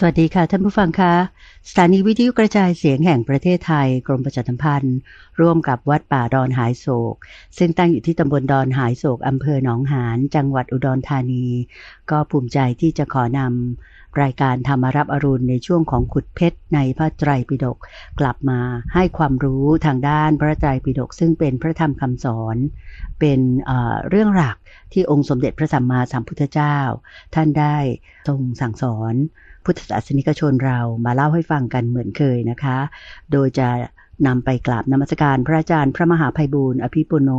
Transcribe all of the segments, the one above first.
สวัสดีค่ะท่านผู้ฟังคะสถานีวิทยุกระจายเสียงแห่งประเทศไทย กรมประชาสัมพันธ์ ร่วมกับวัดป่าดอนหายโศก ซึ่งตั้งอยู่ที่ตำบลดอนหายโศกอำเภอหนองหานจังหวัดอุดรธานี ก็ภูมิใจที่จะขอนำรายการธรรมรับอรุณในช่วงของขุดเพชรในพระไตรปิฎกกลับมาให้ความรู้ทางด้านพระไตรปิฎกซึ่งเป็นพระธรรมคำสอน เป็นเเรื่องหลักที่องค์สมเด็จพระสัมมาสัมพุทธเจ้า ท่านได้ทรงสั่งสอน พุทธศาสนิกชนเรามาเล่าให้ฟังกันเหมือนเคยนะคะ โดยจะนำไปกราบนมัสการพระอาจารย์พระมหาภัยบูร์อภิปุโน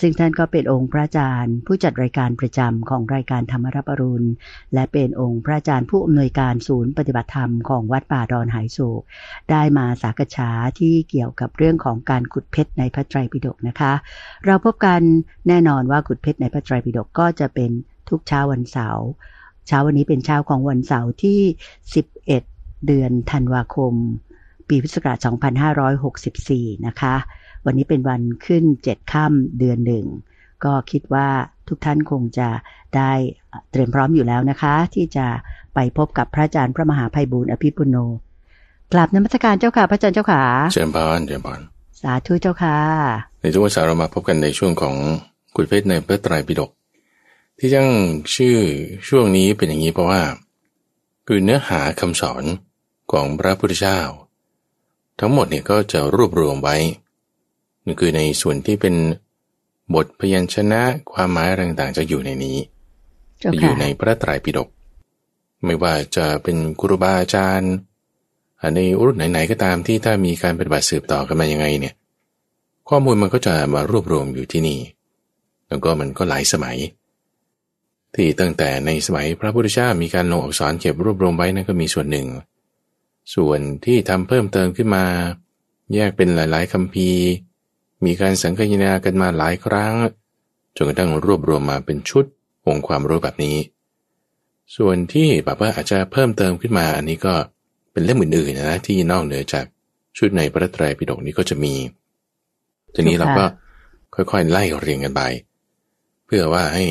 ซึ่งท่านก็เป็นองค์พระอาจารย์ ผู้จัดรายการประจำของรายการธรรมรับรุณ และเป็นองค์พระอาจารย์ผู้อำนวยการศูนย์ปฏิบัติธรรมของวัดป่าดอนหายโศก ได้มาสากฉาที่เกี่ยวกับเรื่องของการขุดเพชรในพระไตรปิฎกนะคะ เราพบกันแน่นอนว่าขุดเพชรในพระไตรปิฎกก็จะเป็นทุกเช้าวันเสาร์ เช้าวันนี้เป็นเช้าของวันเสาร์ที่ 11 เดือนธันวาคม ปีพุทธศักราช 2564 นะคะ วันนี้เป็นวันขึ้น 7 ค่ำเดือนหนึ่ง ก็คิดว่าทุกท่านคงจะได้เตรียมพร้อมอยู่แล้วนะคะ ที่จะไปพบกับพระอาจารย์พระมหาภัยบูรณ์อภิปุโนกราบนมัสการเจ้าค่ะ พระอาจารย์เจ้าค่ะเชิญพานเชิญพานสาธุเจ้าค่ะ ในทุกวันเสาร์เรามาพบกันในช่วงของกุฎเพชรในพระไตรปิฎก ที่จังชื่อช่วงนี้เป็นอย่างนี้เพราะว่า คือเนื้อหาคำสอนของพระพุทธเจ้า ทั้งหมดเนี่ยก็จะรวบรวมไว้นี่คือในส่วนที่เป็นบทพยัญชนะความหมายต่างๆ จะอยู่ในนี้อยู่ในพระไตรปิฎกไม่ว่าจะเป็นครูบาอาจารย์ในรุ่นไหนๆก็ตามที่ถ้ามีการปฏิบัติสืบต่อกันมายังไงเนี่ย ข้อมูลมันก็จะมารวบรวมอยู่ที่นี่ แล้วก็มันก็หลายสมัย ที่ตั้งแต่ในสมัยพระพุทธเจ้ามีการลงอักษรเก็บรวบรวมไว้นั่นก็มีส่วนหนึ่ง ส่วนที่ทำเพิ่มเติมขึ้นมา แยกเป็นหลาย ๆคำพีมีการสังคายนากันมาหลายครั้งจนกระทั่งรวบรวมมาเป็นชุดองค์ความรู้แบบนี้ ส่วนที่แบบว่าอาจจะเพิ่มเติมขึ้นมา อันนี้ก็เป็นเล่มอื่นๆนะที่นอกเหนือจากชุดในพระไตรปิฎกนี้ก็จะมี ทีนี้เราก็ค่อยๆไล่เรียงกันไป เพื่อว่าให้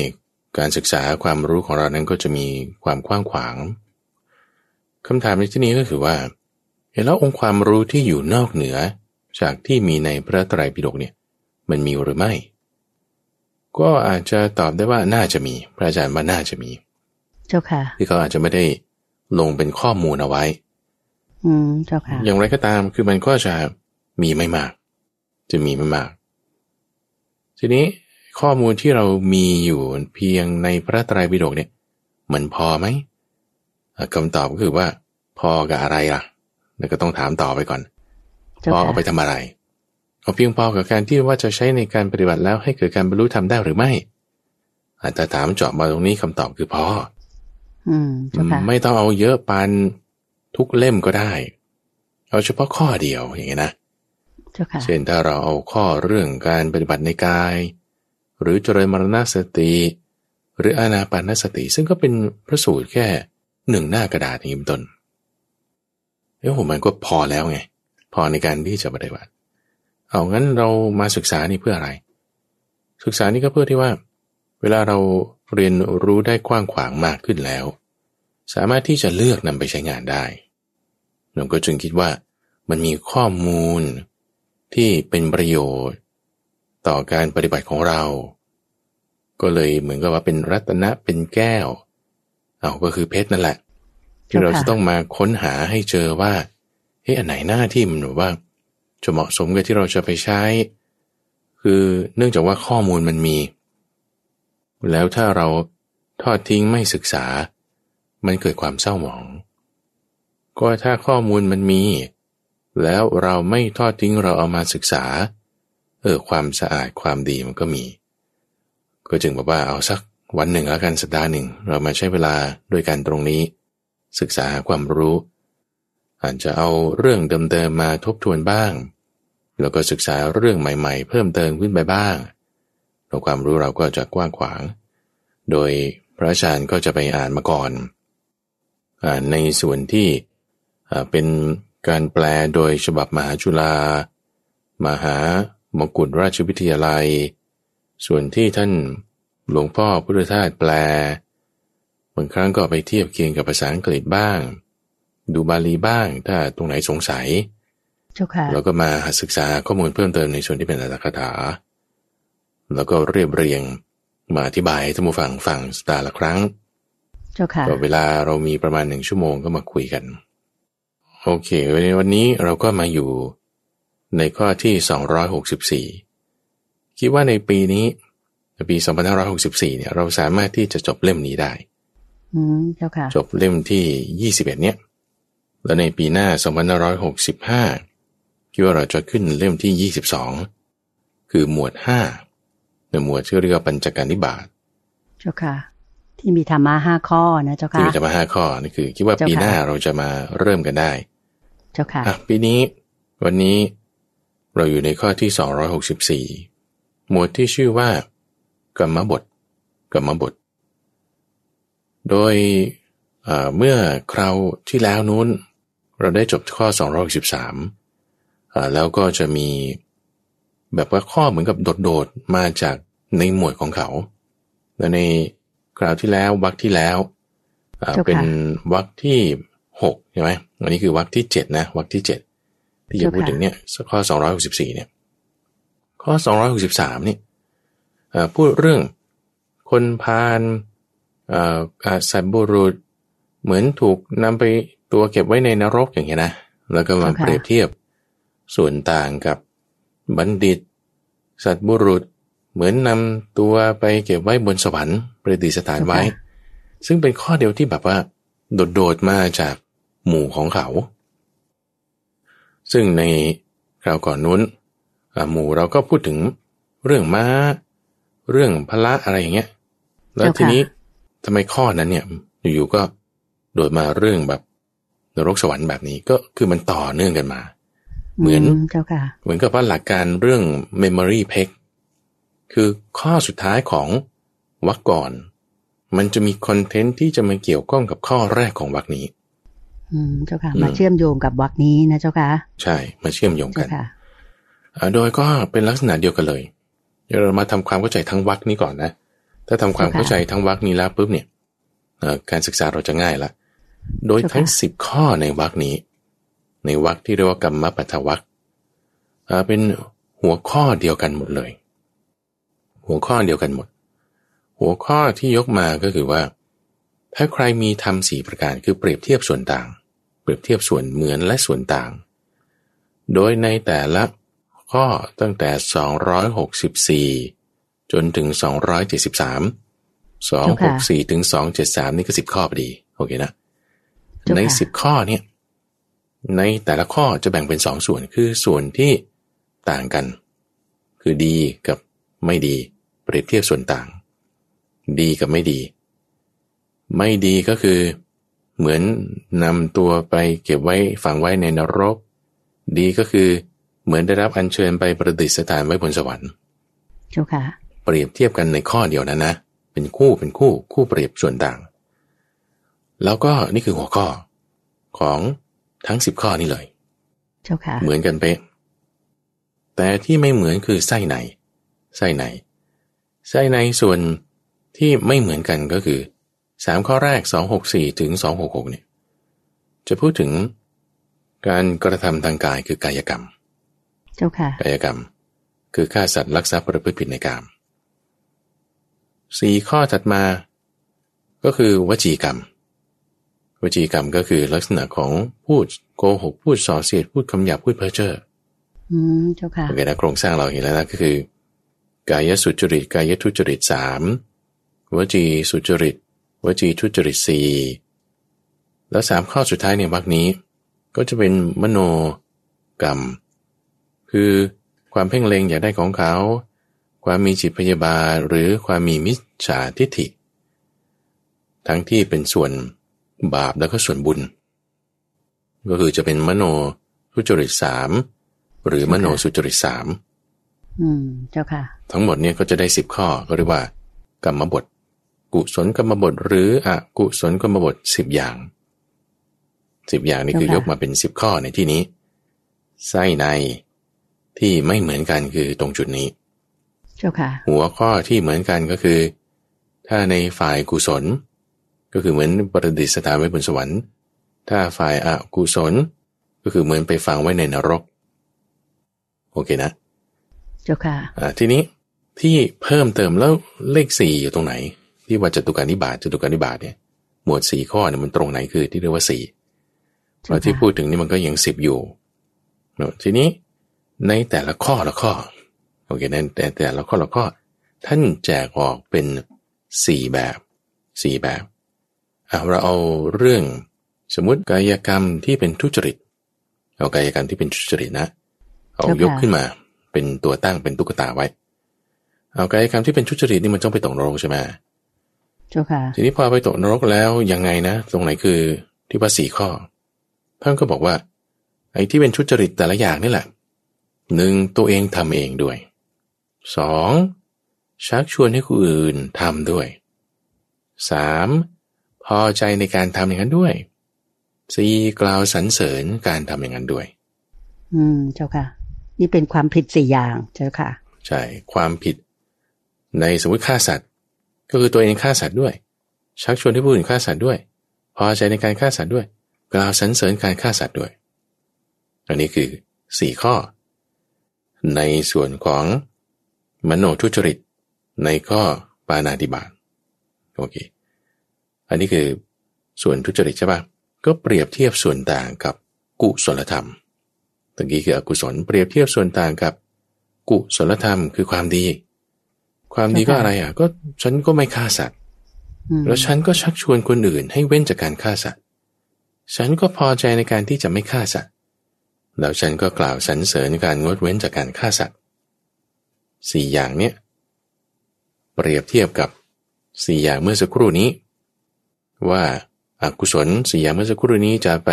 การศึกษาความรู้ของเรานั้นก็จะมีความกว้างขวางคำถามในที่นี้ก็คือว่าเห็นแล้วองค์ความรู้ที่อยู่นอกเหนือจากที่มีในพระไตรปิฎกเนี่ยมันมีหรือไม่ ก็อาจจะตอบได้ว่าน่าจะมี พระอาจารย์ว่าน่าจะมี เจ้าค่ะ ที่เขาอาจจะไม่ได้ลงเป็นข้อมูลเอาไว้ อืมเจ้าค่ะ อย่างไรก็ตามคือมันก็จะมีไม่มาก จะมีไม่มาก ทีนี้ ข้อมูลที่เรามีอยู่เพียงในพระไตรปิฎกเนี่ย มันพอไหมคำตอบก็คือว่า พอกับอะไรล่ะแล้วก็ต้องถามต่อไปก่อน พอเอาไปทำอะไร เอาเพียงพอกับการที่ว่าจะใช้ในการปฏิบัติแล้วให้เกิดการบรรลุธรรมได้หรือไม่อาจจะถามเจาะมาตรงนี้คำตอบคือพออืมไม่ต้องเอาเยอะปานทุกเล่มก็ได้ เอาเฉพาะข้อเดียวอย่างเงี้ยนะเช่นถ้าเราเอาข้อเรื่องการปฏิบัติในกาย หรือเจริญมรณสติ หรืออานาปานสติ ซึ่งก็เป็นพระสูตรแค่หนึ่งหน้ากระดาษนี้เป็นต้นเอ้โหมันก็พอแล้วไง พอในการที่จะปฏิบัติเอางั้นเรามาศึกษานี่เพื่ออะไร ศึกษานี่ก็เพื่อที่ว่า เวลาเราเรียนรู้ได้กว้างขวางมากขึ้นแล้ว สามารถที่จะเลือกนำไปใช้งานได้เราก็จึงคิดว่ามันมีข้อมูลที่เป็นประโยชน์ ต่อการปฏิบัติของเรา ก็เลยเหมือนกับว่าเป็นรัตนะเป็นแก้ว เอาก็คือเพชรนั่นแหละ ที่เราจะต้องมาค้นหาให้เจอว่าเฮ้ยอันไหนหน้าที่มันแบบว่าจะเหมาะสมกับที่เราจะไปใช้ คือเนื่องจากว่าข้อมูลมันมี แล้วถ้าเราทอดทิ้งไม่ศึกษา มันเกิดความเศร้าหมอง ก็ถ้าข้อมูลมันมี แล้วเราไม่ทอดทิ้งเราเอามาศึกษา เออความสะอาดความดีมันก็มี ก็จึงบอกว่าเอาสักวันหนึ่งแล้วกันสัปดาห์หนึ่ง เรามาใช้เวลาด้วยกันตรงนี้ ศึกษาความรู้ อาจจะเอาเรื่องเดิมๆมาทบทวนบ้าง แล้วก็ศึกษาเรื่องใหม่ๆ เพิ่มเติมขึ้นไปบ้างเราความรู้เราก็จะกว้างขวาง โดยพระอาจารย์ก็จะไปอ่านมาก่อนอ่านในส่วนที่เป็นการแปลโดยฉบับมหาจุฬามหา มกุฎราชวิทยาลัย ส่วนที่ท่านหลวงพ่อพุทธทาสแปล บางครั้งก็ไปเทียบเคียงกับภาษาอังกฤษบ้าง ดูบาลีบ้างถ้าตรงไหนสงสัยแล้วก็มาศึกษาข้อมูลเพิ่มเติมในส่วนที่เป็นอัตถกถา แล้วก็เรียบเรียงมาอธิบายให้ท่านผู้ฟังฟังสตาร์ละครั้งก็เวลาเรามีประมาณหนึ่งชั่วโมงก็มาคุยกัน โอเคในวันนี้เราก็มาอยู่ ในข้อที่ 264 คิดว่าในปีนี้ปี 2564 เนี่ย เราสามารถที่จะจบเล่มนี้ได้อืมเจ้าค่ะจบเล่มที่ 21 เนี่ย แล้วในปีหน้า 2565 คิดว่าเราจะขึ้นเล่มที่ 22 คือหมวด 5 ในหมวดชื่อเรียกว่าปัญจการนิบาตเจ้าค่ะ ที่มีธรรมะห้าข้อนะเจ้าค่ะ ที่มีธรรมะห้าข้อนี่คือ คิดว่าปีหน้าเราจะมาเริ่มกันได้ เจ้าค่ะอะปีนี้วันนี้ เราอยู่ในข้อที่ 264 หมวดที่ชื่อว่า กรรมบทกรรมบท โดยเมื่อคราวที่แล้วนู้น เราได้จบข้อ 263 แล้วก็จะมีแบบว่าข้อเหมือนกับโดดๆ มาจากในหมวดของเขา และในคราวที่แล้ววรรคที่แล้วเป็นวรรคที่6ใช่ไหมอันนี้คือวรรคที่ 7 นะวรรคที่ 7 ที่จะพูดถึงเนี่ยข้อ264เนี่ย ข้อ263นี่พูดเรื่องคนพาลอาสัตบุรุษเหมือนถูกนำไปตัวเก็บไว้ในนรกอย่างเงี้ยนะ แล้วก็มาเปรียบเทียบส่วนต่างกับบัณฑิต สัตบุรุษเหมือนนำตัวไปเก็บไว้บนสวรรค์ประดิษฐานไว้ ซึ่งเป็นข้อเดียวที่แบบว่า โดดๆมาจากหมู่ของเขา ซึ่งในคราวก่อนนู้นหมู่เราก็พูดถึงเรื่องม้า เรื่องพละอะไรอย่างเงี้ย แล้วทีนี้ทำไมข้อนั้นเนี่ย อยู่ๆก็โดดมาเรื่องแบบนรกสวรรค์แบบนี้ก็คือมันต่อเนื่องกันมา เหมือนเหมือนกับว่าหลักการเรื่อง memory p e g คือข้อสุดท้ายของวรรคก่อน มันจะมีคอนเทนต์ที่จะมาเกี่ยวข้องกับข้อแรกของวรรคนี้อืม เจ้าค่ะมาเชื่อมโยงกับวรรคนี้นะเจ้าค่ะ ใช่มาเชื่อมโยงกันโดยก็เป็นลักษณะเดียวกันเลยเดี๋ยวเรามาทำความเข้าใจทั้งวักนี้ก่อนนะ ถ้าทำความเข้าใจทั้งวักนี้แล้วปุ๊บเนี่ยการศึกษาเราจะง่ายละโดยทั้งสิบข้อในวักนี้ ในวักที่เรียกว่ากรรมปัทวักเป็นหัวข้อเดียวกันหมดเลย หัวข้อเดียวกันหมด หัวข้อที่ยกมาก็คือว่า ถ้าใครมีทำสี่ประการคือเปรียบเทียบส่วนต่างเป รียบเทียบส่วนเหมือนและส่วนต่าง โดยในแต่ละข้อตั้งแต่ 264 จนถึง 273 264 ถึง 273 นี่ก็ 10 ข้อพอดี โอเคนะ ใน 10 ข้อเนี่ย ในแต่ละข้อจะแบ่งเป็น 2 ส่วน คือส่วนที่ต่างกัน คือดีกับไม่ดี เปรียบเทียบส่วนต่าง ดีกับไม่ดี ไม่ดีก็คือ เหมือนนำตัวไปเก็บไว้ฝังไว้ในนรก ดีก็คือเหมือนได้รับอัญเชิญไปประดิษฐานไว้บนสวรรค์เจ้าค่ะ เปรียบเทียบกันในข้อเดียวนั้นนะ เป็นคู่เป็นคู่คู่เปรียบส่วนต่าง แล้วก็นี่คือหัวข้อของทั้งสิบข้อนี้เลย เจ้าค่ะ เหมือนกันเป๊ะ แต่ที่ไม่เหมือนคือไส้ในไส้ในไส้ในส่วนที่ไม่เหมือนกันก็คือ สามข้อแรกสองหกสี่ถึงสองหกหกเนี่ย จะพูดถึงการกระทำทางกายคือกายกรรมจ้าค่ะ กายกรรม คือฆ่าสัตว์ลักทรัพย์ประพฤติผิดในกรรมสี่ข้อถัดมา ก็คือวจีกรรม วจีกรรมก็คือลักษณะของพูดโกหก พูดส่อเสียด พูดคำหยาบพูดเพ้อเจ้ออืมเจ้าค่ะโอเคนะโครงสร้างเราเห็นแล้วนะก็คือ กายสุจริต กายทุจริตสามวจีสุจริต วจีทุจริตสี่แล้วสามข้อสุดท้ายในวรรคนี้ ก็จะเป็นมโนกรรม คือความเพ่งเล็งอยากได้ของเขา ความมีจิตพยาบาลหรือความมีมิจฉาทิฏฐิ ทั้งที่เป็นส่วนบาปแล้วก็ส่วนบุญ ก็คือจะเป็นมโนสุจริตสามหรือมโนสุจริตสามอืมเจ้าค่ะ ทั้งหมดเนี่ยก็จะได้สิบข้อก็เรียกว่ากรรมบท กุศลกรรมบทหรืออกุศลกรรมบทสิบอย่างสิบอย่างนี่คือยกมาเป็นสิบข้อในที่นี้ไส้ในที่ไม่เหมือนกันคือตรงจุดนี้เจ้าค่ะหัวข้อที่เหมือนกันก็คือ ถ้าในฝ่ายกุศล ก็คือเหมือนประดิษฐานไว้บนสวรรค์ ถ้าฝ่ายอากุศล ก็คือเหมือนไปฝังไว้ในนรก โอเคนะ เจ้าค่ะอ่าทีนี้ที่เพิ่มเติมแล้วเลขสี่อยู่ตรงไหน ที่ว่าจตุการนิบาตจตุการนิบาตเนี่ยหมวดสี่ข้อเนี่ยมันตรงไหนคือที่เรียกว่าสี่เพราะที่พูดถึงนี่มันก็ยังสิบอยู่เนาะทีนี้ในแต่ละข้อละข้อโอเคในแต่แต่ละข้อละข้อท่านแจกออกเป็นสี่แบบสี่แบบเอาเราเอาเรื่องสมมติกายกรรมที่เป็นทุจริตเอากายกรรมที่เป็นทุจริตนะเอายกขึ้นมาเป็นตัวตั้งเป็นตุ๊กตาไว้ เอากายกรรมที่เป็นทุจริตนี่มันต้องไปตกนรกใช่ไหม เจ้าค่ะ ทีนี้พอไปตกนรกแล้วยังไงนะ ตรงไหนคือที่ว่าสี่ข้อ ท่านก็บอกว่า ไอ้ที่เป็นทุจริตแต่ละอย่างนี่แหละหนึ่งตัวเองทำเองด้วยสองชักชวนให้คนอื่นทำด้วยสามพอใจในการทำอย่างนั้นด้วยสี่กล่าวสรรเสริญการทำอย่างนั้นด้วย อืมเจ้าค่ะ นี่เป็นความผิดสี่อย่างเจ้าค่ะ ใช่ ความผิด ในสมมติฆ่าสัตว์ ก็คือตัวเองฆ่าสัตว์ด้วย ชักชวนให้ผู้อื่นฆ่าสัตว์ด้วย พอใจในการฆ่าสัตว์ด้วย กล่าวสรรเสริญการฆ่าสัตว์ด้วย อันนี้คือสี่ข้อ ในส่วนของมโนทุจริต ในข้อปานาติบาตโอเคอันนี้คือส่วนทุจริตใช่ปะก็เปรียบเทียบส่วนต่างกับกุศลธรรมตะกี้คืออกุศลเปรียบเทียบส่วนต่างกับ กุศลธรรมคือความดี ความดีก็อะไรอะ ก็ฉันก็ไม่ฆ่าสัตว์ แล้วฉันก็ชักชวนคนอื่น ให้เว้นจากการฆ่าสัตว์ ฉันก็พอใจในการที่จะไม่ฆ่าสัตว์แล้วฉันก็กล่าวสรรเสริญการงดเว้นจากการฆ่าสัตว์สี่อย่างเนี้ยเปรียบเทียบกับสี่อย่างเมื่อสักครู่นี้ ว่าอากุศลสี่อย่างเมื่อสักครู่นี้จะไป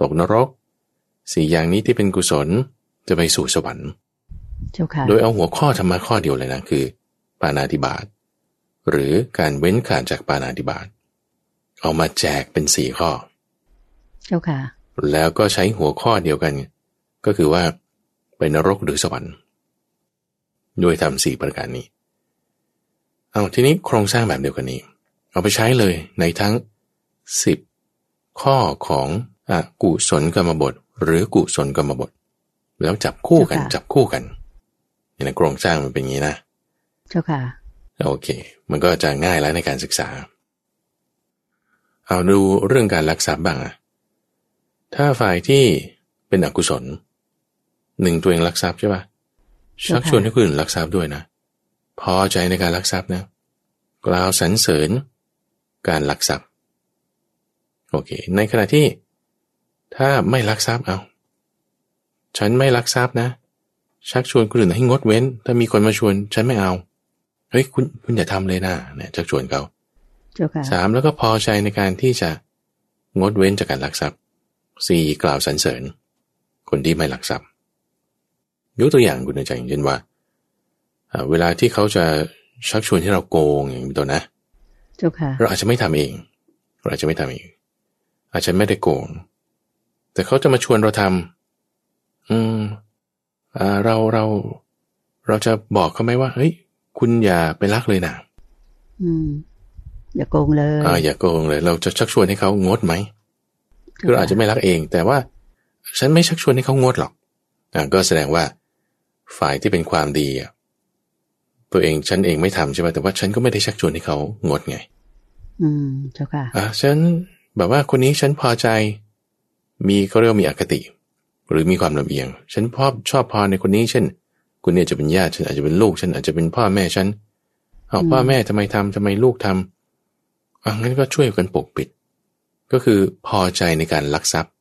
ตกนรกสี่อย่างนี้ที่เป็นกุศลจะไปสู่สวรรค์โดยเอาหัวข้อธรรมะข้อเดียวเลยนะคือ ปานาติบาตหรือการเว้นขาดจากปานาติบาตเอามาแจกเป็นสี่ข้อเจ้าค่ะแล้วก็ใช้หัวข้อเดียวกัน ก็คือว่าไปนรกหรือสวรรค์ด้วยทำสี่ประการนี้ เอาทีนี้โครงสร้างแบบเดียวกันนี้ เอาไปใช้เลยในทั้งสิบข้อของอกุศลกรรมบท หรือกุศลกรรมบท แล้วจับคู่กันจับคู่กันในโครงสร้างมันเป็นอย่างนี้นะ เจ้าค่ะ โอเค มันก็จะง่ายแล้วในการศึกษา เอาดูเรื่องการรักษาบ้างอะถ้าฝ่ายที่เป็นอกุศลหนึ่งตัวเองรักทรัพย์ใช่ปะชักชวนให้คนอื่นรักทรัพย์ด้วยนะ พอใจในการรักทรัพย์นะ กล่าวสรรเสริญการรักทรัพย์ โอเค ในขณะที่ ถ้าไม่รักทรัพย์เอา ฉันไม่รักทรัพย์นะ ชักชวนคนอื่นให้งดเว้น ถ้ามีคนมาชวน ฉันไม่เอา เฮ้ยคุณคุณอย่าทำเลยนะเนี่ยชักชวนเขาสามแล้วก็พอใจในการที่จะงดเว้นจากการลักทรัพย์สี่กล่าวสรรเสริญ คนที่ไม่ลักทรัพย์ยกตัวอย่างคุณใจอย่างเช่นว่าเวลาที่เขาจะชักชวนให้เราโกงอย่างนี้ตัวนะเราอาจจะไม่ทำเองเราอาจจะไม่ทำเอง อาจจะไม่ได้โกง แต่เขาจะมาชวนเราทำอืมอ่าเราเราเราจะบอกเขาไหมว่าเฮ้ย คุณอย่าไปรักเลยนะอืม อย่าโกงเลยอ่าอย่าโกงเลย เราจะชักชวนให้เขางดไหมคือเราอาจจะไม่รักเอง แต่ว่า ฉันไม่ชักชวนให้เขางดหรอกอ่าก็แสดงว่า ฝ่ายที่เป็นความดีอะตัวเองฉันเองไม่ทำใช่ไหมแต่ว่าฉันก็ไม่ได้ชักชวนให้เขางดไง อืมเจ้าค่ะอ่าฉันแบบว่าคนนี้ฉันพอใจ มีเขาเรียกมีอคติ หรือมีความลำเอียง ฉันชอบชอบพอในคนนี้เช่น คุณเนี่ยจะเป็นญาติฉันอาจจะเป็นลูกฉันอาจจะเป็นพ่อแม่ฉันเอาพ่อแม่ทำไมทำทำไมลูกทำอะงั้นก็ช่วยกันปกปิด ก็คือพอใจในการลักทรัพย์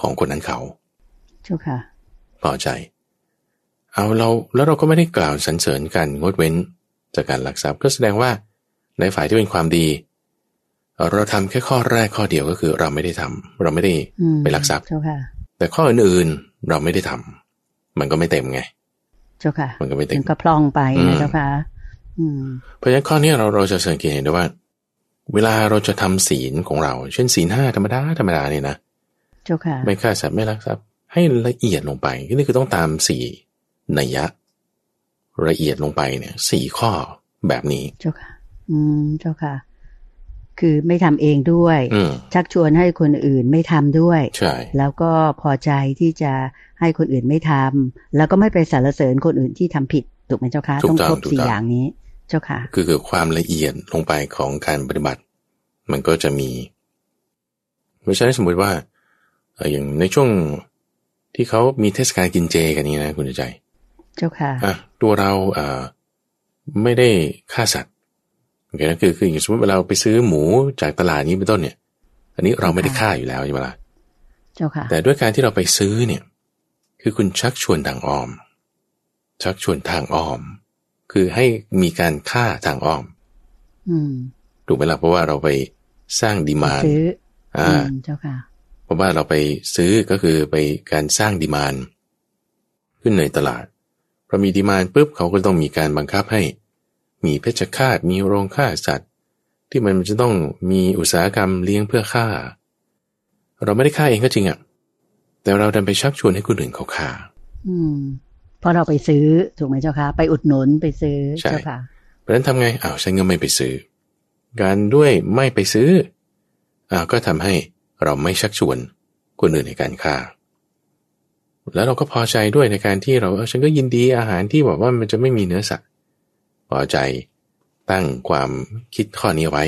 ของคนนั้นเขาเจ้าค่ะพอใจ เอาเราแล้วเราก็ไม่ได้กล่าวสรรเสริญกันงดเว้นจากการลักทรัพย์ก็แสดงว่าในฝ่ายที่เป็นความดี เราทำแค่ข้อแรกข้อเดียวก็คือเราไม่ได้ทำเราไม่ได้ไปลักทรัพย์แต่ข้ออื่นๆเราไม่ได้ทำมันก็ไม่เต็มไง เจ้าค่ะมันก็ไม่เต็มก็พลองไปนะเจ้าค่ะเพราะฉะนั้นข้อนี้เราเราจะสังเกตเห็นได้ว่า เวลาเราจะทำศีลของเรา เช่นศีลห้าธรรมดาธรรมดาเนี่ยนะเจ้าค่ะไม่ฆ่าสัตว์ไม่ลักทรัพย์ให้ละเอียดลงไปนี่คือต้องตามสี่นัยยะ ละเอียดลงไปเนี่ยสี่ข้อแบบนี้ เจ้าค่ะ อืมเจ้าค่ะ คือไม่ทำเองด้วย ชักชวนให้คนอื่นไม่ทำด้วย ใช่ แล้วก็พอใจที่จะ ให้คนอื่นไม่ทำแล้วก็ไม่ไปสรรเสริญคนอื่นที่ทำผิดถูกไหมเจ้าคะต้องครบสี่อย่างนี้ เจ้าค่ะ คือคือความละเอียดลงไปของการปฏิบัติ มันก็จะมีไม่ใช่สมมติว่าอย่างในช่วงที่เขามีเทศกาลกินเจกันนี้นะคุณใจ เจ้าค่ะอะตัวเราอ่าไม่ได้ฆ่าสัตว์โอเคนะคือคืออย่างสมมติเวลาไปซื้อหมูจากตลาดนี้เป็นต้นเนี่ย อันนี้เราไม่ได้ฆ่าอยู่แล้วใช่ไหมล่ะเจ้าค่ะ แต่ด้วยการที่เราไปซื้อเนี่ย คือคุณชักชวนทางอ้อม ชักชวนทางอ้อม คือให้มีการฆ่าทางอ้อมอืมถูกไหมล่ะเพราะว่าเราไปสร้างดีมาซื้ออ่าเจ้าค่ะ เพราะว่าเราไปซื้อก็คือไปการสร้างดีมานขึ้นในตลาดพอมีดีมานปุ๊บเขาก็ต้องมีการบังคับให้ มีเพชฌฆาตมีโรงฆ่าสัตว์ ที่มันจะต้องมีอุตสาหกรรมเลี้ยงเพื่อฆ่า เราไม่ได้ฆ่าเองก็จริงอะ่ะ แต่เราดันไปชักชวนให้คนอื่นเขาฆ่าอืมพอเราไปซื้อถูกไหมเจ้าคะไปอุดหนุนไปซื้อเจ้าค่ะเพราะนั้นทำไงอ้าวฉันก็ไม่ไปซื้อ การด้วยไม่ไปซื้ออ้าวก็ทำให้เราไม่ชักชวนคนอื่นในการฆ่า แล้วเราก็พอใจด้วยในการที่เราเออฉันก็ยินดีอาหารที่บอกว่ามันจะไม่มีเนื้อสัตว์พอใจตั้งความคิดข้อนี้ไว้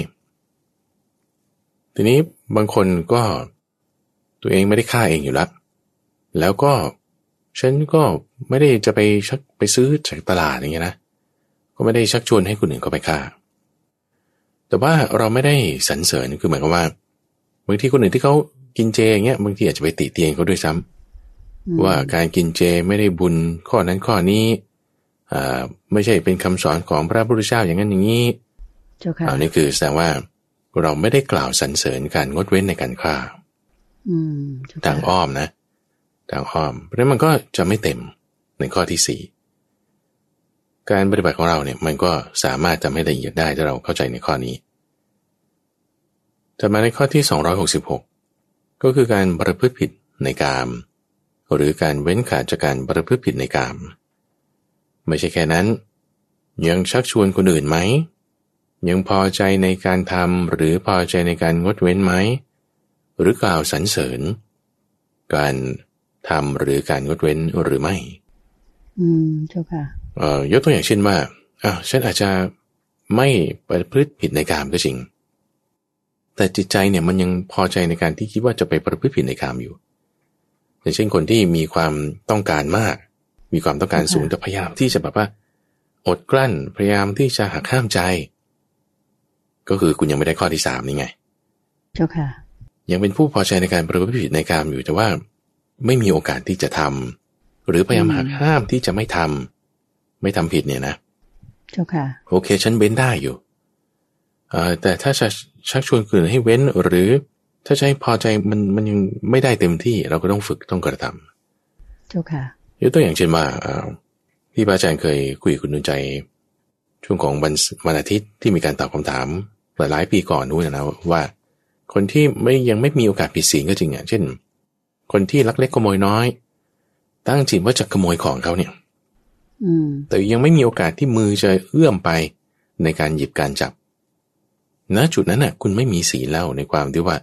ทีนี้บางคนก็ตัวเองไม่ได้ฆ่าเองอยู่แล้ว แล้วก็ฉันก็ไม่ได้จะไปชักไปซื้อจากตลาดอย่างเงี้ยนะ ก็ไม่ได้ชักชวนให้คนอื่นเขาไปฆ่า แต่ว่าเราไม่ได้สรรเสริญคือหมายความว่าบางทีคนอื่นที่เขากินเจอย่างเงี้ยบางทีอาจจะไปติเตียงเขาด้วยซ้ำว่าการกินเจไม่ได้บุญข้อนั้นข้อนี้ไม่ใช่เป็นคำสอนของพระพุทธเจ้าอย่างนั้นอย่างนี้อันนี้คือแสดงว่าเราไม่ได้กล่าวสรรเสริญการงดเว้นในการฆ่าทางอ้อมนะ ทางอ้อม เพราะนั้นมันก็จะไม่เต็มในข้อที่สี่การปฏิบัติของเราเนี่ยมันก็สามารถจะไม่ละเอียดได้ถ้าเราเข้าใจในข้อนี้จะมาในข้อที่ 266 ก็คือการประพฤติผิดในกาม หรือการเว้นขาดจากการประพฤติผิดในกาม ไม่ใช่แค่นั้น ยังชักชวนคนอื่นไหม ยังพอใจในการทำหรือพอใจในการงดเว้นไหม หรือกล่าวสรรเสริญ การ ทำหรือการงดเว้นหรือไม่ อืมเจ้าค่ะเอ่อยกตัวอย่างเช่นว่าอ่าฉันอาจจะไม่ประพฤติผิดในกามก็จริง แต่จิตใจเนี่ยมันยังพอใจในการที่คิดว่าจะไปประพฤติผิดในกามอยู่อย่างเช่นคนที่มีความต้องการมาก มีความต้องการสูงแต่พยายามที่จะแบบว่า อดกลั้นพยายามที่จะหักห้ามใจ ก็คือคุณยังไม่ได้ข้อที่สามนี่ไง เจ้าค่ะ ยังเป็นผู้พอใจในการประพฤติผิดในการอยู่แต่ว่า ไม่มีโอกาสที่จะทำหรือพยายามหักห้ามที่จะไม่ทำไม่ทำผิดเนี่ยนะเจ้าค่ะ โอเค ฉันเว้นได้อยู่เอ่อแต่ถ้าจะชักชวนคนอื่นให้เว้นหรือถ้าใช้พอใจมันมันยังไม่ได้เต็มที่เราก็ต้องฝึกต้องกระทำเจ้าค่ะยกตัวอย่างเช่นว่าที่พระอาจารย์เคยคุยคุณนุนใจ ช่วงของวันวันอาทิตย์ที่มีการตอบคำถามหลายหลายปีก่อนนู้นนะว่า คนที่ไม่ยังไม่มีโอกาสผิดศีลก็จริงอะเช่น คนที่ลักเล็กขโมยน้อย ตั้งจิตว่าจะขโมยของเขาเนี่ยแต่ยังไม่มีโอกาสที่มือจะเอื้อมไปในการหยิบการจับณจุดนั้นน่ะ คุณไม่มีศีลแล้วในความที่ว่า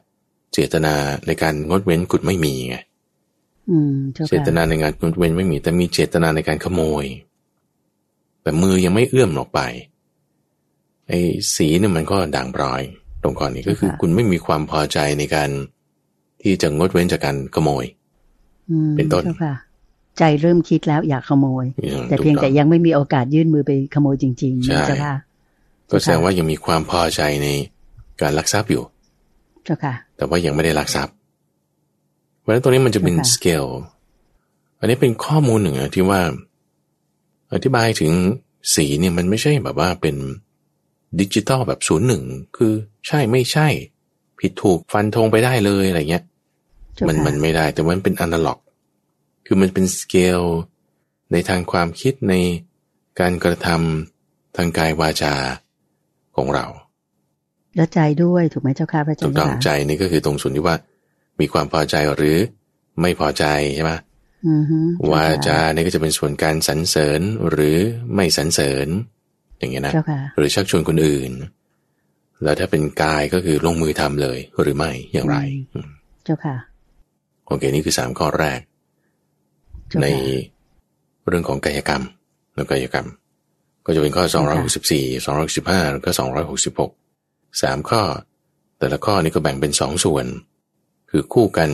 เจตนาในการงดเว้นคุณไม่มีไงเจตนาในการงดเว้นไม่มี แต่มีเจตนาในการขโมย แต่มือยังไม่เอื้อมออกไปไอ้สีเนี่ยมันก็ด่างพร้อย ตรงก่อนนี้ก็คือ คุณไม่มีความพอใจในการ ที่จะงดเว้นจากการขโมยเป็นต้นใจเริ่มคิดแล้วอยากขโมย แต่เพียงแต่ยังไม่มีโอกาสยื่นมือไปขโมยจริงๆใช่ค่ะก็แสดงว่ายังมีความพอใจในการลักทรัพย์อยู่เจ้าค่ะ แต่ว่ายังไม่ได้ลักทรัพย์ราะฉะนั้นตรงนี้มันจะเป็นสเกลอันนี้เป็นข้อมูลหนึ่งที่ว่า อธิบายถึงสีเนี่ยมันไม่ใช่แบบว่าเป็นดิจิตอลแบบศูนย์หนึ่งคือใช่ไม่ใช่ ผิดถูกฟันธงไปได้เลยอะไรเงี้ย มันมันไม่ได้ แต่มันเป็นอนาล็อก คือมันเป็นสเกลในทางความคิดในการกระทำทางกายวาจาของเรา และใจด้วยถูกไหมเจ้าค่ะพระอาจารย์ถูกต้องใจนี่ก็คือตรงส่วนที่ว่า มีความพอใจหรือไม่พอใจใช่ไหมวาจาเนี่ยก็จะเป็นส่วนการสรรเสริญหรือไม่สรรเสริญ อย่างเงี้ยนะหรือชักชวนคนอื่น แล้วถ้าเป็นกายก็คือลงมือทำเลย หรือไม่อย่างไร เจ้าค่ะโอเคนี่คือสามข้อแรก ในเรื่องของกายกรรมแล้วกายกรรม ก็จะเป็นข้อ 264 265 แล้วก็ 266สามข้อ แต่ละข้อนี้ก็แบ่งเป็นสองส่วน คือคู่กัน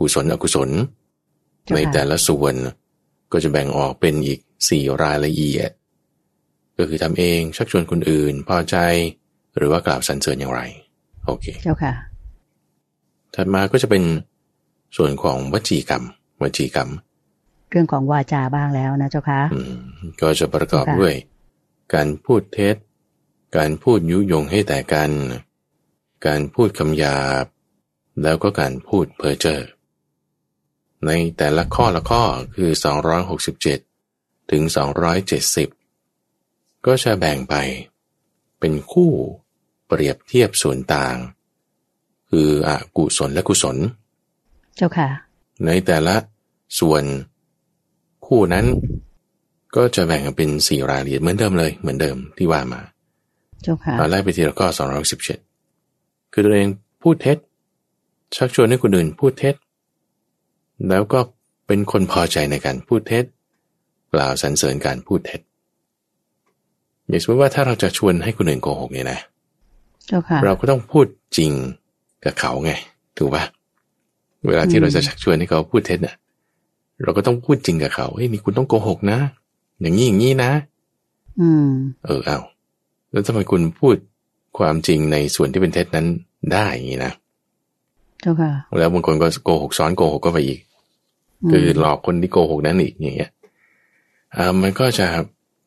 กุศลอกุศล ในแต่ละส่วนก็จะแบ่งออกเป็นอีกสี่รายละเอียด ก็คือทำเองชักชวนคนอื่น พอใจ หรือว่ากล่าวสรรเสริญอย่างไร โอเคเจ้าค่ะ ถัดมาก็จะเป็นส่วนของวจีกรรมวจีกรรม เรื่องของวาจาบ้างแล้วนะเจ้าค่ะก็จะประกอบด้วย การพูดเท็จ การพูดยุยงให้แต่กัน การพูดคำหยาบ แล้วก็การพูดเพ้อเจ้อในแต่ละข้อละข้อคือ 267 ถึง 270 ก็จะแบ่งไป เป็นคู่ เปรียบเทียบส่วนต่าง คืออกุศลและกุศล เจ้าค่ะ ในแต่ละส่วนคู่นั้น ก็จะแบ่งเป็นสี่รายละเอียดเหมือนเดิมเลยเหมือนเดิมที่ว่ามา เจ้าค่ะตอนแรกไปทีละข้อ217คือตัวเองพูดเท็จ ชักชวนให้คนอื่นพูดเท็จ แล้วก็เป็นคนพอใจในการพูดเท็จกล่าวสรรเสริญการพูดเท็จอย่างสมมติว่าถ้าเราจะชวนให้คนอื่นโกหกเนี่ยนะ เราก็ต้องพูดจริงกับเขาไง ถูกปะเวลาที่เราจะชักชวนให้เขาพูดเท็จเนี่ยเราก็ต้องพูดจริงกับเขาเฮ้ยนี่คุณต้องโกหกนะ อย่างนี้อย่างนี้นะ อืม เออเอาแล้วทำไมคุณพูดความจริงในส่วนที่เป็นเท็จนั้นได้อย่างนี้นะเจ้าค่ะแล้วบางคนก็โกหกซ้อนโกหกก็ไปอีก คือหลอกคนที่โกหกนั้นอีกอย่างเงี้ยอ่ามันก็จะ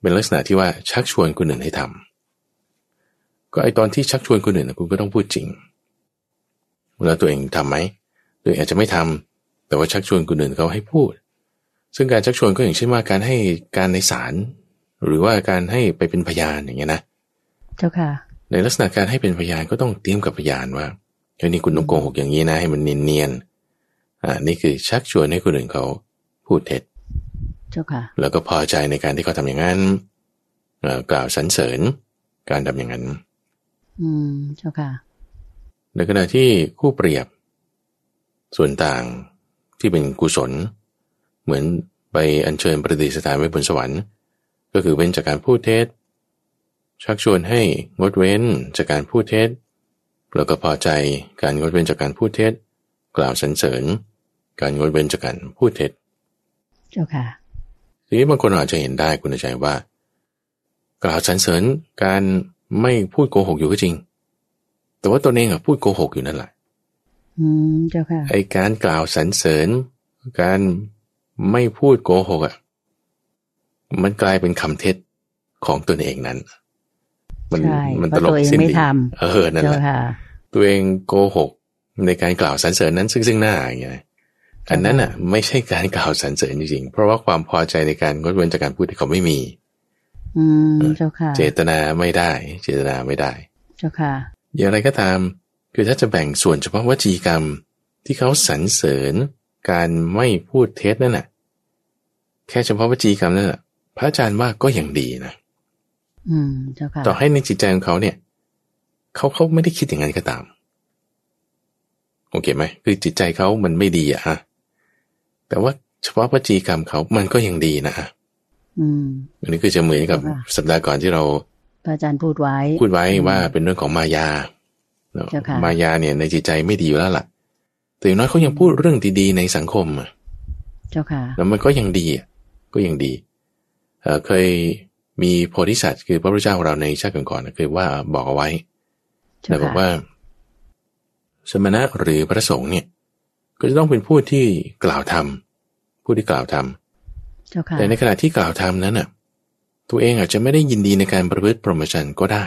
เป็นลักษณะที่ว่าชักชวนคนอื่นให้ทำ ก็ไอตอนที่ชักชวนคนอื่นคุณก็ต้องพูดจริงแล้วตัวเองทํำไหมตัวเองอาจจะไม่ทำแต่ว่าชักชวนคนอื่นเขาให้พูด ซึ่งการชักชวนก็อย่างเช่นว่าการให้การในศาลหรือว่าการให้ไปเป็นพยานอย่างเงี้ยนะ เจ้าค่ะ ในลักษณะการให้เป็นพยานก็ต้องเตรียมกับพยานว่าเฮ้ยนี่คุณต้องโกหกอย่างนี้นะ ให้มันเนียนอ่านี่คือชักชวนให้คนอื่นเขาพูดเท็จเจ้าค่ะ แล้วก็พอใจในการที่เขาทำอย่างนั้นกล่าวสรรเสริญการทำอย่างนั้น อืมเจ้าค่ะ ในขณะที่คู่เปรียบ ส่วนต่างที่เป็นกุศล เหมือนไปอัญเชิญประดิษฐานไว้บนสวรรค์ ก็คือเป็นจากการพูดเท็จชักชวนให้งดเว้นจากการพูดเท็จแล้วก็พอใจการงดเว้นจากการพูดเท็จ กล่าวสรรเสริญ การงดเว้นจากการพูดเท็จ เจ้าค่ะทีนี้บางคนอาจจะเห็นได้คุณใจว่า กล่าวสรรเสริญการ ไม่พูดโกหกอยู่ก็จริง แต่ว่าตัวเองอะพูดโกหกอยู่นั่นแหละอืมเจ้าค่ะไอการกล่าวสรรเสริญ การไม่พูดโกหกอะมันกลายเป็นคำเท็จของตัวเองนั้น มันมันตลกสิ้นดีเออนั่นแหละตัวเองโกหกในการกล่าวสรรเสริญนั้นซึ่งซึ่งหน้าอย่างเงี้ยอันนั้นอะ ไม่ใช่การกล่าวสรรเสริญจริงๆ เพราะว่าความพอใจในการงดเว้นจากการพูดที่เขาไม่มี อืมเจ้าค่ะ เจตนาไม่ได้ เจตนาไม่ได้ เจ้าค่ะ อย่างไรก็ตาม คือถ้าจะแบ่งส่วนเฉพาะวจีกรรมที่เขาสรรเสริญการไม่พูดเท็จนั่นแหละแค่เฉพาะวจีกรรมนั่นแหละพระอาจารย์ว่าก็ยังดีนะอืมเจ้าค่ะต่อให้ในจิตใจของเขาเนี่ย เขาเขาไม่ได้คิดอย่างนั้นก็ตาม โอเคไหมคือจิตใจเขามันไม่ดีอะแต่ว่าเฉพาะวจีกรรมเขามันก็ยังดีนะ อืมอันนี้คือจะเหมือนกับสัปดาห์ก่อนที่เราอาจารย์พูดไว้ พูดไว้ว่าเป็นเรื่องของมายา มายาเนี่ยในจิตใจไม่ดีอยู่แล้วล่ะ แต่อย่างน้อยเขายังพูดเรื่องดีๆในสังคมอะเจ้าค่ะแล้วมันก็ยังดีก็ยังดีเอเคยมีโพธิสัตว์คือพระพุทธเจ้าของเราในชาติก่อนๆเคยว่าบอกเอาไว้แต่บอกว่า สมณะหรือพระสงฆ์เนี่ย ก็จะต้องเป็นผู้ที่กล่าวธรรมผู้ที่กล่าวธรรม แต่ในขณะที่กล่าวธรรมนั้นน่ะ ตัวเองอาจจะไม่ได้ยินดีในการประพฤติพรหมจรรย์ก็ได้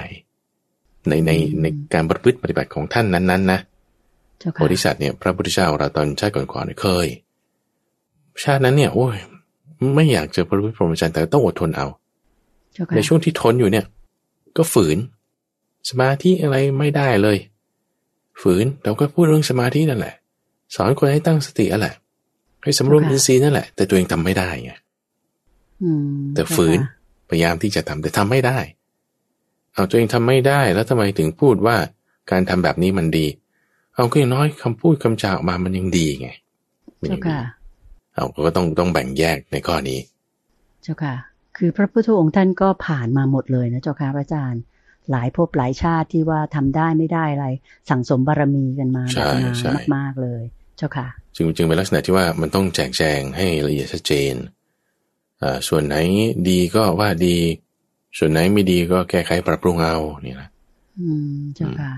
ในในในการประพฤติปฏิบัติของท่านนั้นๆนะโพธิสัตว์เนี่ยพระพุทธเจ้าเราตอนชาติก่อนๆเคย ชาตินั้นเนี่ย โอ้ยไม่อยากจะประพฤติพรหมจรรย์แต่ต้องอดทนเอา ในช่วงที่ทนอยู่เนี่ย ก็ฝืน สมาธิอะไรไม่ได้เลย ฝืนเราก็พูดเรื่องสมาธินั่นแหละ สอนคนให้ตั้งสติอะไรให้สำรวมอินทรีย์นั่นแหละ แต่ตัวเองทำไม่ได้ไง แต่ฝืนพยายามที่จะทำแต่ทำไม่ได้ เอาตัวเองทำไม่ได้แล้วทำไมถึงพูดว่าการทำแบบนี้มันดี เอาก็อย่างน้อยคำพูดคำจาออกมามันยังดีไงเจ้าค่ะเอาก็ต้องต้องแบ่งแยกในข้อนี้ เจ้าค่ะ คือพระพุทธองค์ท่านก็ผ่านมาหมดเลยนะเจ้าค่ะพระอาจารย์ หลายภพหลายชาติที่ว่าทำได้ไม่ได้อะไร สั่งสมบารมีกันมาแบบนานมากๆเลย เจ้าค่ะ จึงจึงเป็นลักษณะที่ว่ามันต้องแจกแจงให้ละเอียดชัดเจนอ่า ส่วนไหนดีก็ว่าดี ส่วนไหนไม่ดีก็แก้ไขปรับปรุงเอานี่แหละอืมเจ้าค่ะ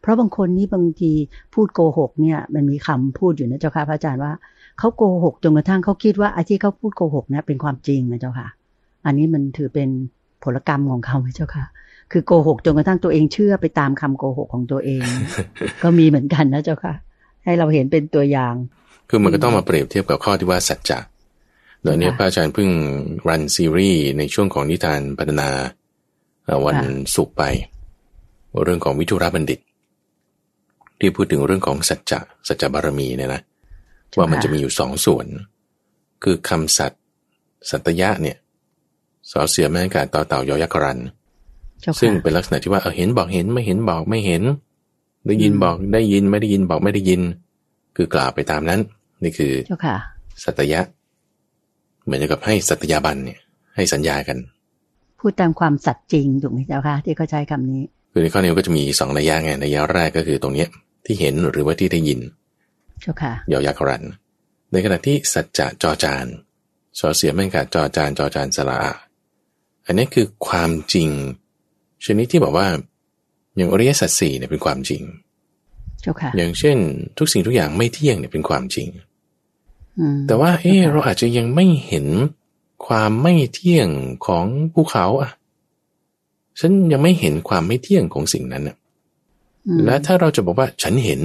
เพราะบางคนนี่บางทีพูดโกหกเนี่ย มันมีคำพูดอยู่นะเจ้าค่ะพระอาจารย์ว่าเขาโกหกจนกระทั่งเขาคิดว่าไอ้ที่เขาพูดโกหกเนี่ยเป็นความจริงนะเจ้าค่ะ อันนี้มันถือเป็นผลกรรมของเขาไหมเจ้าค่ะ คือโกหกจนกระทั่งตัวเองเชื่อไปตามคำโกหกของตัวเอง ก็มีเหมือนกันนะเจ้าค่ะ ให้เราเห็นเป็นตัวอย่าง คือมันก็ต้องมาเปรียบเทียบกับข้อที่ว่าสัจจะ โดยนี้พระอาจารย์เพิ่งรันซีรีส์ในช่วงของนิทานพัฒนาวันศุกร์ไป เรื่องของวิทุรบัณฑิต ที่พูดถึงเรื่องของสัจจะสัจจะบารมีเนี่ยนะว่ามันจะมีอยู่สองส่วน คือคำสัตสัตยะเนี่ยสอเสือแม่กาต่อเต่ายอยักรัน ซึ่งเป็นลักษณะที่ว่าเออเห็นบอกเห็นไม่เห็นบอกไม่เห็น ได้ยินบอกได้ยินไม่ได้ยินบอกไม่ได้ยิน คือกล่าวไปตามนั้น นี่คือสัตยะ เหมือนกับให้สัตยาบันเนี่ยให้สัญญากัน พูดตามความสัตย์จริงถูกไหมเจ้าค่ะที่เขาใช้คำนี้ คือในข้อนี้ก็จะมีสองระยะไงระยะแรกก็คือตรงเนี้ยที่เห็นหรือว่าที่ได้ยินยอยักรัน ในขณะที่สัจจะจอจานสอเสียแม่งกาจอจานจอจานสละอันนี้คือความจริง ชนิดที่บอกว่าอย่างอริยสัจสี่เนี่ยเป็นความจริงอย่างเช่น ทุกสิ่งทุกอย่างไม่เที่ยงเนี่ยเป็นความจริง แต่ว่าเออเราอาจจะยังไม่เห็นความไม่เที่ยงของภูเขาอะ ฉันยังไม่เห็นความไม่เที่ยงของสิ่งนั้นอะและถ้าเราจะบอกว่าฉันเห็น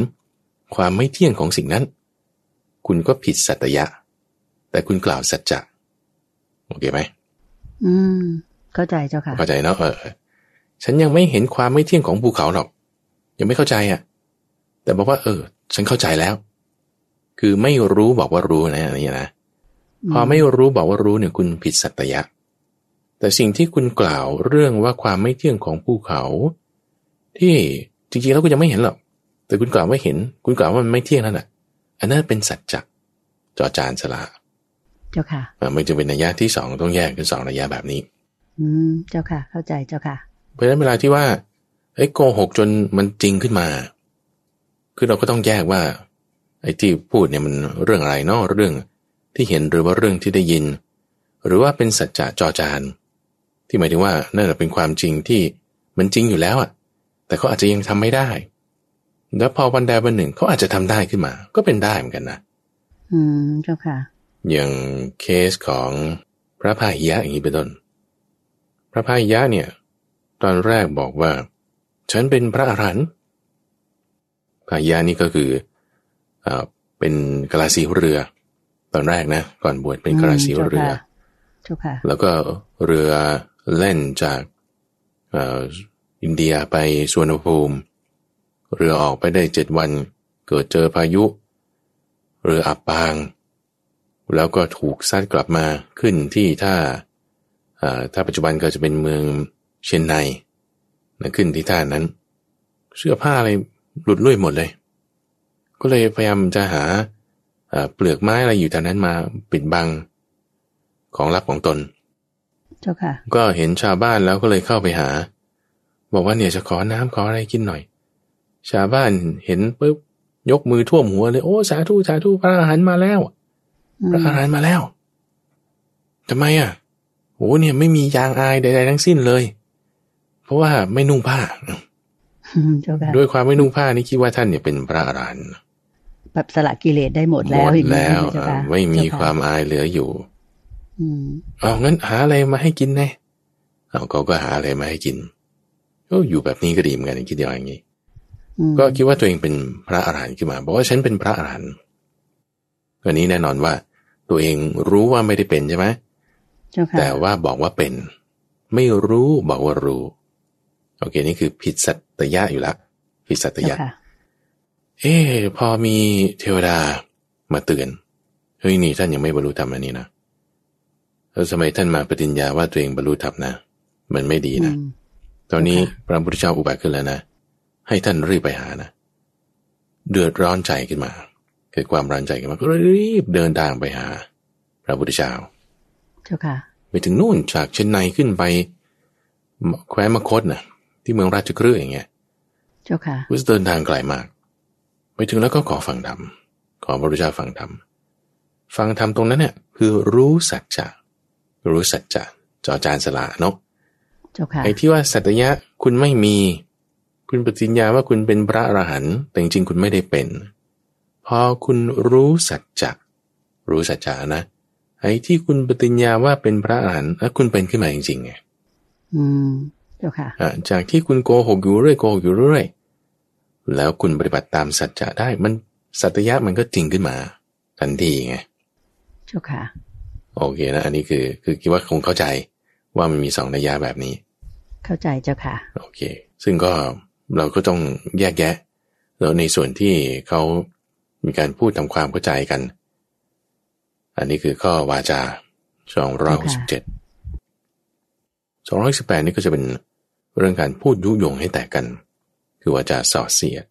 ความไม่เที่ยงของสิ่งนั้น คุณก็ผิดสัตยะ แต่คุณกล่าวสัจจะโอเคไหมอืม เข้าใจเจ้าค่ะ เข้าใจเนาะเออ ฉันยังไม่เห็นความไม่เที่ยงของภูเขาหรอก ยังไม่เข้าใจอะ แต่บอกว่า เออ ฉันเข้าใจแล้ว คือไม่รู้บอกว่ารู้นะอะไรนะพอไม่รู้บอกว่ารู้เนี่ยคุณผิดสัตยะแต่สิ่งที่คุณกล่าวเรื่องว่าความไม่เที่ยงของภูเขา ที่จริงๆแล้วคุณยังไม่เห็นหรอกแต่คุณกล่าวว่าเห็น คุณกล่าวว่ามันไม่เที่ยงนั่นแหละอันนั้นเป็นสัจจะจอจานสละเจ้าค่ะมันจะเป็นนัยยะที่สองต้องแยกเป็นสองนัยยะแบบนี้ อืมเจ้าค่ะ เข้าใจเจ้าค่ะ เพราะฉะนั้นเวลาที่ว่าไอ้โกหกจนมันจริงขึ้นมา คือเราก็ต้องแยกว่า ไอ้ที่พูดเนี่ยมันเรื่องอะไรเนาะเรื่องที่เห็นหรือว่าเรื่องที่ได้ยิน หรือว่าเป็นสัจจะจอจานที่หมายถึงว่านั่นเป็นความจริงที่มันจริงอยู่แล้วอะ แต่เขาอาจจะยังทำไม่ได้ แล้วพอวันใดวันหนึ่งเขาอาจจะทำได้ขึ้นมา ก็เป็นได้เหมือนกันนะอืมเจ้าค่ะ อย่างเคสของพระพาหิยะอย่างนี้เป็นต้น พระพาหิยะเนี่ย ตอนแรกบอกว่า ฉันเป็นพระอรหันต์พาหิยะนี่ก็คืออ เป็นกลาสีเรือ ตอนแรกนะ ก่อนบวชเป็นกลาสีเรือแล้วก็เรือเล่นจากอินเดียไปสวนภูมิ เรือออกไปได้เจ็ดวัน เกิดเจอพายุ เรืออับปาง แล้วก็ถูกซัดกลับมาขึ้นที่ท่าถ้าปัจจุบันก็จะเป็นเมืองเชนไนนะขึ้นที่ท่านั้น เสื้อผ้าอะไรหลุดลุ่ยหมดเลย ก็เลยพยายามจะหาเปลือกไม้อะไรอยู่แถวนั้นมาปิดบังของลับของตน เจ้าค่ะ ก็เห็นชาวบ้านแล้วก็เลยเข้าไปหา บอกว่าเนี่ยจะขอน้ำขออะไรกินหน่อย ชาวบ้านเห็นปุ๊บยกมือท่วมหัวเลยโอ้สาธุสาธุพระอรหันต์มาแล้ว พระอรหันต์มาแล้วทำไมอะโอ้เนี่ยไม่มียางอายใดๆทั้งสิ้นเลย เพราะว่าไม่นุ่งผ้าด้วยความไม่นุ่งผ้านี่คิดว่าท่านเนี่ยเป็นพระอรหันต์ แบบสละกิเลสได้หมดแล้วหมดแล้วไม่มีความอายเหลืออยู่เอางั้นหาอะไรมาให้กินแน่เอาเขาก็หาอะไรมาให้กินก็อยู่แบบนี้ก็ดีเหมือนกันคิดอย่างนี้ ก็คิดว่าตัวเองเป็นพระอรหันต์ขึ้นมาบอกว่าฉันเป็นพระอรหันต์อันนี้แน่นอนว่า ตัวเองรู้ว่าไม่ได้เป็นใช่ไหมแต่ว่าบอกว่าเป็น ไม่รู้บอกว่ารู้ โอเค นี่คือผิดสัตยะอยู่ละผิดสัตยะ เอ๊พอมีเทวดามาเตือน เฮ้ยนี่ท่านยังไม่บรรลุธรรมอันนี้นะแล้วสมัยท่านมาปฏิญญาว่าตัวเองบรรลุธรรมนะ มันไม่ดีนะ ตอนนี้พระพุทธเจ้าอุบัติขึ้นแล้วนะ ให้ท่านรีบไปหานะ เดือดร้อนใจขึ้นมา เกิดความร้อนใจขึ้นมา ก็รีบเดินทางไปหา พระพุทธเจ้า เจ้าค่ะ ไปถึงนู่นจากเชนไนขึ้นไปแคว้นมคตนะที่เมืองราชกฤห์อย่างเงี้ย เจ้าค่ะวิสเดินทางไกลมาก ไปถึงแล้วก็ขอฟังธรรมขอพระพุทธเจ้าฟังธรรมฟังธรรมตรงนั้นเนี่ยคือรู้สัจจะรู้สัจจะจอจานสละเนาะไอ้ที่ว่าสัตยะคุณไม่มี คุณปฏิญญาว่าคุณเป็นพระอรหันต์แต่จริงๆคุณไม่ได้เป็น พอคุณรู้สัจจะรู้สัจจะนะไอ้ที่คุณปฏิญญาว่าเป็นพระอรหันต์แล้วคุณเป็นขึ้นมาจริงๆไงอืมเจ้าค่ะจากที่คุณโกหกอยู่เรื่อยโกหกอยู่เรื่อย แล้วคุณปฏิบัติตามสัจจะได้ มันสัตยะมันก็จริงขึ้นมาทันทีไงเจ้าค่ะ โอเคนะ อันนี้คือคือคิดว่าคงเข้าใจว่ามันมีสองนัยยะแบบนี้ เข้าใจเจ้าค่ะ โอเค ซึ่งก็เราก็ต้องแยกแยะ แล้วในส่วนที่เขามีการพูดทำความเข้าใจกัน อันนี้คือข้อวาจาสองร้อยสิบเจ็ดสองร้อยสิบแปดนี่ก็จะเป็นเรื่องการพูดยุยงให้แตกกัน คือวาจาส่อเสียด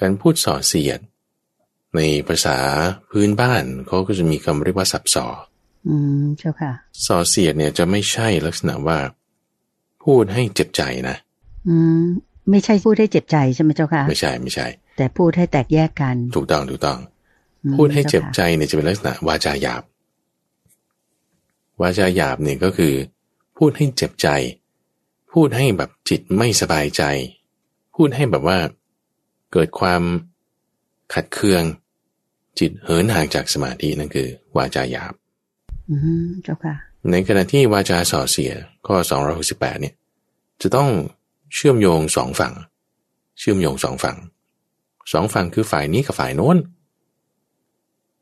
การพูดส่อเสียด ในภาษาพื้นบ้านเขาก็จะมีคำเรียกว่าสับสออืมเจ้าค่ะส่อเสียดเนี่ยจะไม่ใช่ลักษณะว่า พูดให้เจ็บใจนะ อืมไม่ใช่พูดให้เจ็บใจใช่ไหมเจ้าค่ะ ไม่ใช่ไม่ใช่ แต่พูดให้แตกแยกกัน ถูกต้องถูกต้อง พูดให้เจ็บใจเนี่ยจะเป็นลักษณะวาจาหยาบ วาจาหยาบเนี่ยก็คือ พูดให้เจ็บใจ พูดให้แบบจิตไม่สบายใจ พูดให้แบบว่า เกิดความขัดเคือง จิตเหินห่างจากสมาธินั่นคือ วาจาหยาบเจ้าค่ะในขณะที่วาจาส่อเสียข้อ 268 เนี่ย จะต้องเชื่อมโยงสองฝั่ง เชื่อมโยงสองฝั่งสองฝั่งคือฝ่ายนี้กับฝ่ายโน้น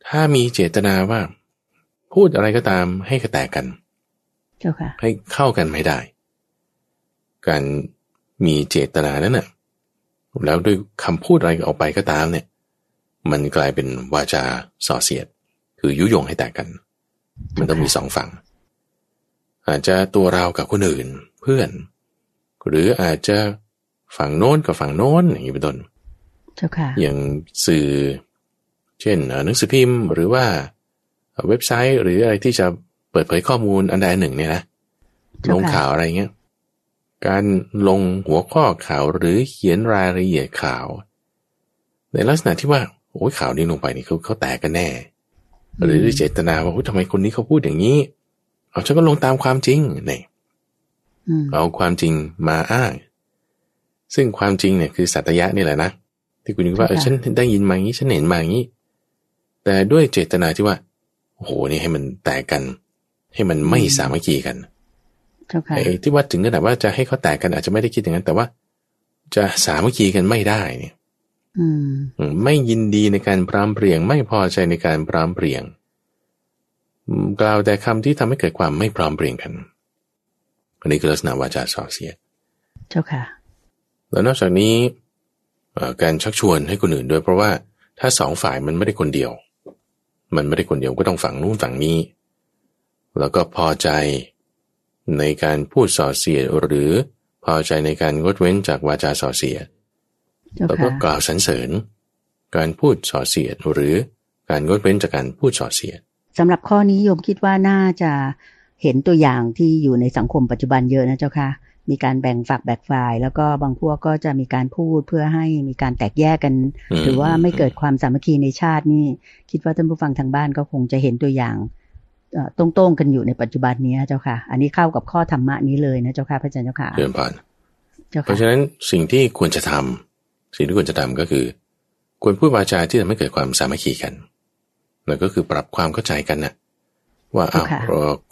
ถ้ามีเจตนาว่า พูดอะไรก็ตามให้กระแตกกันเจ้าค่ะให้เข้ากันไม่ได้ การมีเจตนานั้นน่ะ แล้วด้วยคำพูดอะไรออกไปก็ตามเนี่ย มันกลายเป็นวาจาส่อเสียด คือยุยงให้แตกกัน มันต้องมีสองฝั่ง อาจจะตัวเรากับคนอื่นเพื่อน หรืออาจจะฝั่งโน้นกับฝั่งโน้นอย่างนี้เป็นต้นอย่างสื่อ เช่นหนังสือพิมพ์หรือว่าเว็บไซต์หรืออะไรที่จะเปิดเผยข้อมูลอันใดหนึ่งเนี่ยนะลงข่าวอะไรเงี้ย การลงหัวข้อข่าวหรือเขียนรายละเอียดข่าว ในลักษณะที่ว่าโอ้ยข่าวนี้ลงไปนี่เขาเขาแตกกันแน่ หรือเจตนาว่าทำไมคนนี้เขาพูดอย่างนี้ เอาฉันก็ลงตามความจริงเนี่ยเอาความจริงมาอ้าง ซึ่งความจริงเนี่ยคือสัตยะนี่แหละนะที่คุณนึกว่าเออฉันได้ยินมาอย่างนี้ฉันเห็นมาอย่างนี้ แต่ด้วยเจตนาที่ว่าโอ้โหนี่ให้มันแตกกัน ให้มันไม่สามัคคีกันไอ้ ที่ว่าถึงขนาดว่าจะให้เขาแตกกันอาจจะไม่ได้คิดอย่างนั้น แต่ว่า จะสามัคคีกันไม่ได้เนี่ยไม่ยินดีในการพรามเปรียง ไม่พอใจในการพรามเปรียงกล่าวแต่คำที่ทำให้เกิดความไม่พร้อมเปรียงกันอันนี้คือลักษณะวาจาส่อเสียด เจ้าค่ะ แล้วนอกจากนี้การชักชวนให้คนอื่นด้วยเพราะว่าถ้าสองฝ่ายมันไม่ได้คนเดียว มันไม่ได้คนเดียวก็ต้องฝั่งนู้นฝั่งนี้ แล้วก็พอใจ ในการพูดส่อเสียดหรือพอใจในการงดเว้นจากวาจาส่อเสียดแล้วก็กล่าวสรรเสริญ การพูดส่อเสียดหรือการงดเว้นจากการพูดส่อเสียดสำหรับข้อนี้โยมคิดว่าน่าจะเห็นตัวอย่างที่อยู่ในสังคมปัจจุบันเยอะนะเจ้าค่ะ มีการแบ่งฝักแบ่งฝ่าย แล้วก็บางพวกก็จะมีการพูดเพื่อให้มีการแตกแยกกัน หรือว่าไม่เกิดความสามัคคีในชาตินี่ คิดว่าท่านผู้ฟังทางบ้านก็คงจะเห็นตัวอย่าง ตรงๆกันอยู่ในปัจจุบันนี้เจ้าค่ะ อันนี้เข้ากับข้อธรรมะนี้เลยนะเจ้าค่ะพระอาจารย์เจ้าค่ะเดินผ่านเพราะฉะนั้นสิ่งที่ควรจะทำสิ่งที่ควรจะทำก็คือ ควรพูดวาจาที่ทำให้เกิดความสามัคคีกันแล้วก็คือปรับความเข้าใจกันนะว่าอ้าว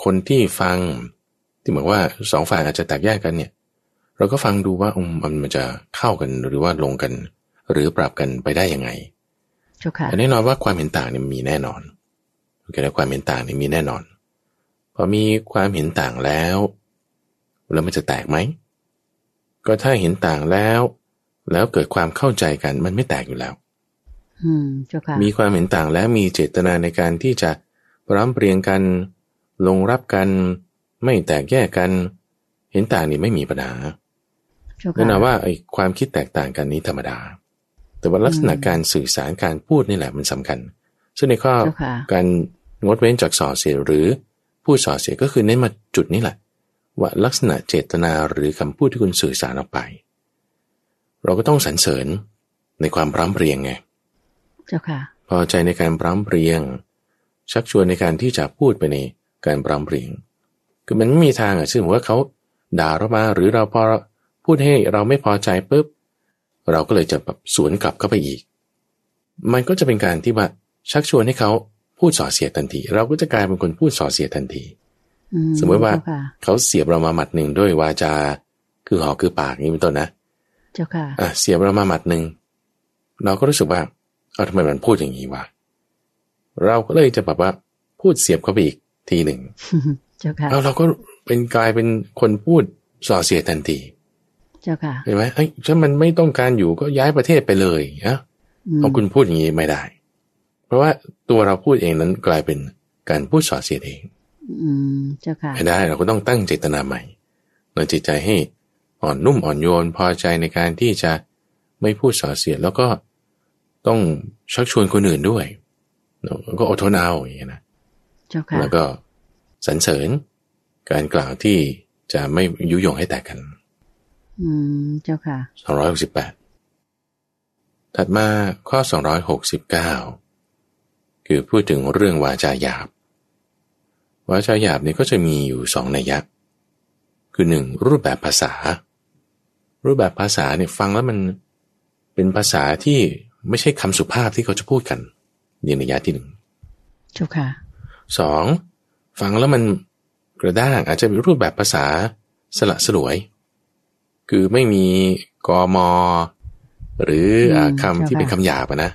คนที่ฟังที่บอกว่าสองฝ่ายอาจจะแตกแยกกันเนี่ย เราก็ฟังดูว่ามันมันจะเข้ากันหรือว่าลงกัน หรือปรับกันไปได้ยังไงแน่นอนว่าความเห็นต่างเนี่ยมีแน่นอนโอ เคแล้วความเห็นต่างเนี่ยมีแน่นอน พอมีความเห็นต่างแล้ว แล้วมันจะแตกไหม ก็ถ้าเห็นต่างแล้ว แล้วเกิดความเข้าใจกันมันไม่แตกอยู่แล้วมีความเห็นต่างแล้วมีเจตนาในการที่จะพร้อมเปรียงกัน ลงรับกัน ไม่แตกแยกกัน เห็นต่างนี่ไม่มีปัญหานั่นนะว่าไอ้ความคิดแตกต่างกันนี้ธรรมดา แต่ว่าลักษณะการสื่อสารการพูดนี่แหละมันสำคัญ ซึ่งในข้อการ งดเว้นจากส่อเสียหรือพูดส่อเสียก็คือเน้นมาจุดนี้แหละ ว่าลักษณะเจตนาหรือคำพูดที่คุณสื่อสารออกไป เราก็ต้องสรรเสริญในความพร้อมเพรียงไงเจ้าค่ะพอใจในการพร้อมเพรียง ชักชวนในการที่จะพูดไปในการพร้อมเพรียง คือมันไม่มีทางอะซึ่งว่าเขาด่าเรามาหรือเราพอพูดให้เราไม่พอใจปุ๊บเราก็เลยจะแบบสวนกลับเข้าไปอีก มันก็จะเป็นการที่ว่าชักชวนให้เขา พูดส่อเสียทันที เราก็จะกลายเป็นคนพูดส่อเสียทันที สมมติว่าเขาเสียบเรามาหมัดหนึ่งด้วยวาจา คือหอคือปากนี้เป็นต้นนะ เจ้าค่ะอะเสียบเรามาหมัดหนึ่งเราก็รู้สึกว่าเอาทำไมมันพูดอย่างนี้วะเราก็เลยจะแบบว่าพูดเสียบเขาไปอีกทีหนึ่งเจ้าค่ะแล้วเราก็เป็นกลายเป็นคนพูดส่อเสียทันที เจ้าค่ะเห็นไหมไอ้ถ้ามันไม่ต้องการอยู่ก็ย้ายประเทศไปเลยนะเอาคุณพูดอย่างนี้ไม่ได้ เพราะว่าตัวเราพูดเองนั้นกลายเป็นการพูดส่อเสียเอง อืมเจ้าค่ะไม่ได้เราก็ต้องตั้งเจตนาใหม่เราจิตใจให้อ่อนนุ่มอ่อนโยนพอใจในการที่จะไม่พูดส่อเสียดแล้วก็ต้องชักชวนคนอื่นด้วยก็อดทนเอาอย่างนี้นะแล้วก็สรรเสริญการกล่าวที่จะไม่ยุยงให้แตกกัน อืม เจ้าค่ะสองร้อยหกสิบแปดถัดมาข้อสองร้อยหกสิบเก้า คือพูดถึงเรื่องวาจาหยาบ วาจาหยาบนี่ก็จะมีอยู่สองนัยยะ คือหนึ่งรูปแบบภาษา รูปแบบภาษาเนี่ยฟังแล้วมันเป็นภาษาที่ไม่ใช่คำสุภาพที่เขาจะพูดกันนี่นัยยะที่หนึ่งจุค่ะสองฟังแล้วมันกระด้างอาจจะเป็นรูปแบบภาษาสละสลวย คือไม่มีกอมอ หรือคำที่เป็นคำหยาบนะ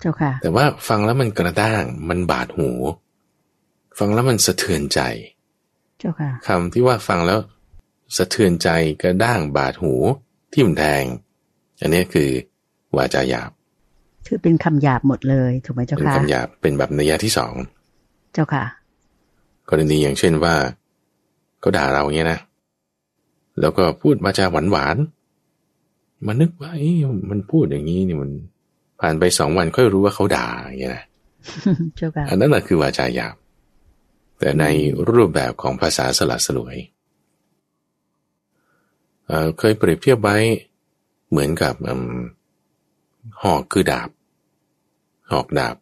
เจ้าค่ะ แต่ว่าฟังแล้วมันกระด้าง มันบาดหู ฟังแล้วมันสะเทือนใจ เจ้าค่ะคำที่ว่าฟังแล้วสะเทือนใจกระด้างบาดหูทิ่มแทง อันนี้คือวาจาหยาบ คือเป็นคำหยาบหมดเลยถูกไหมเจ้าค่ะ เป็นคำหยาบเป็นแบบนัยยะที่สอง เจ้าค่ะ กรณีอย่างเช่นว่าเขาด่าเราเงี้ยนะ แล้วก็พูดมาจาหวานหวานมานึกว่าอมันพูดอย่างนี้นี่มัน ผ่านไปสองวันค่อยรู้ว่าเขาด่าอย่างเงี้ยนะเจ้าค่ะอันนั้นแหละคือวาจาหยาบ แต่ในรูปแบบของภาษาสลัดสลวยเเคยเปรียบเทียบไว้เหมือนกับหอกคือดาบ หอกดาบ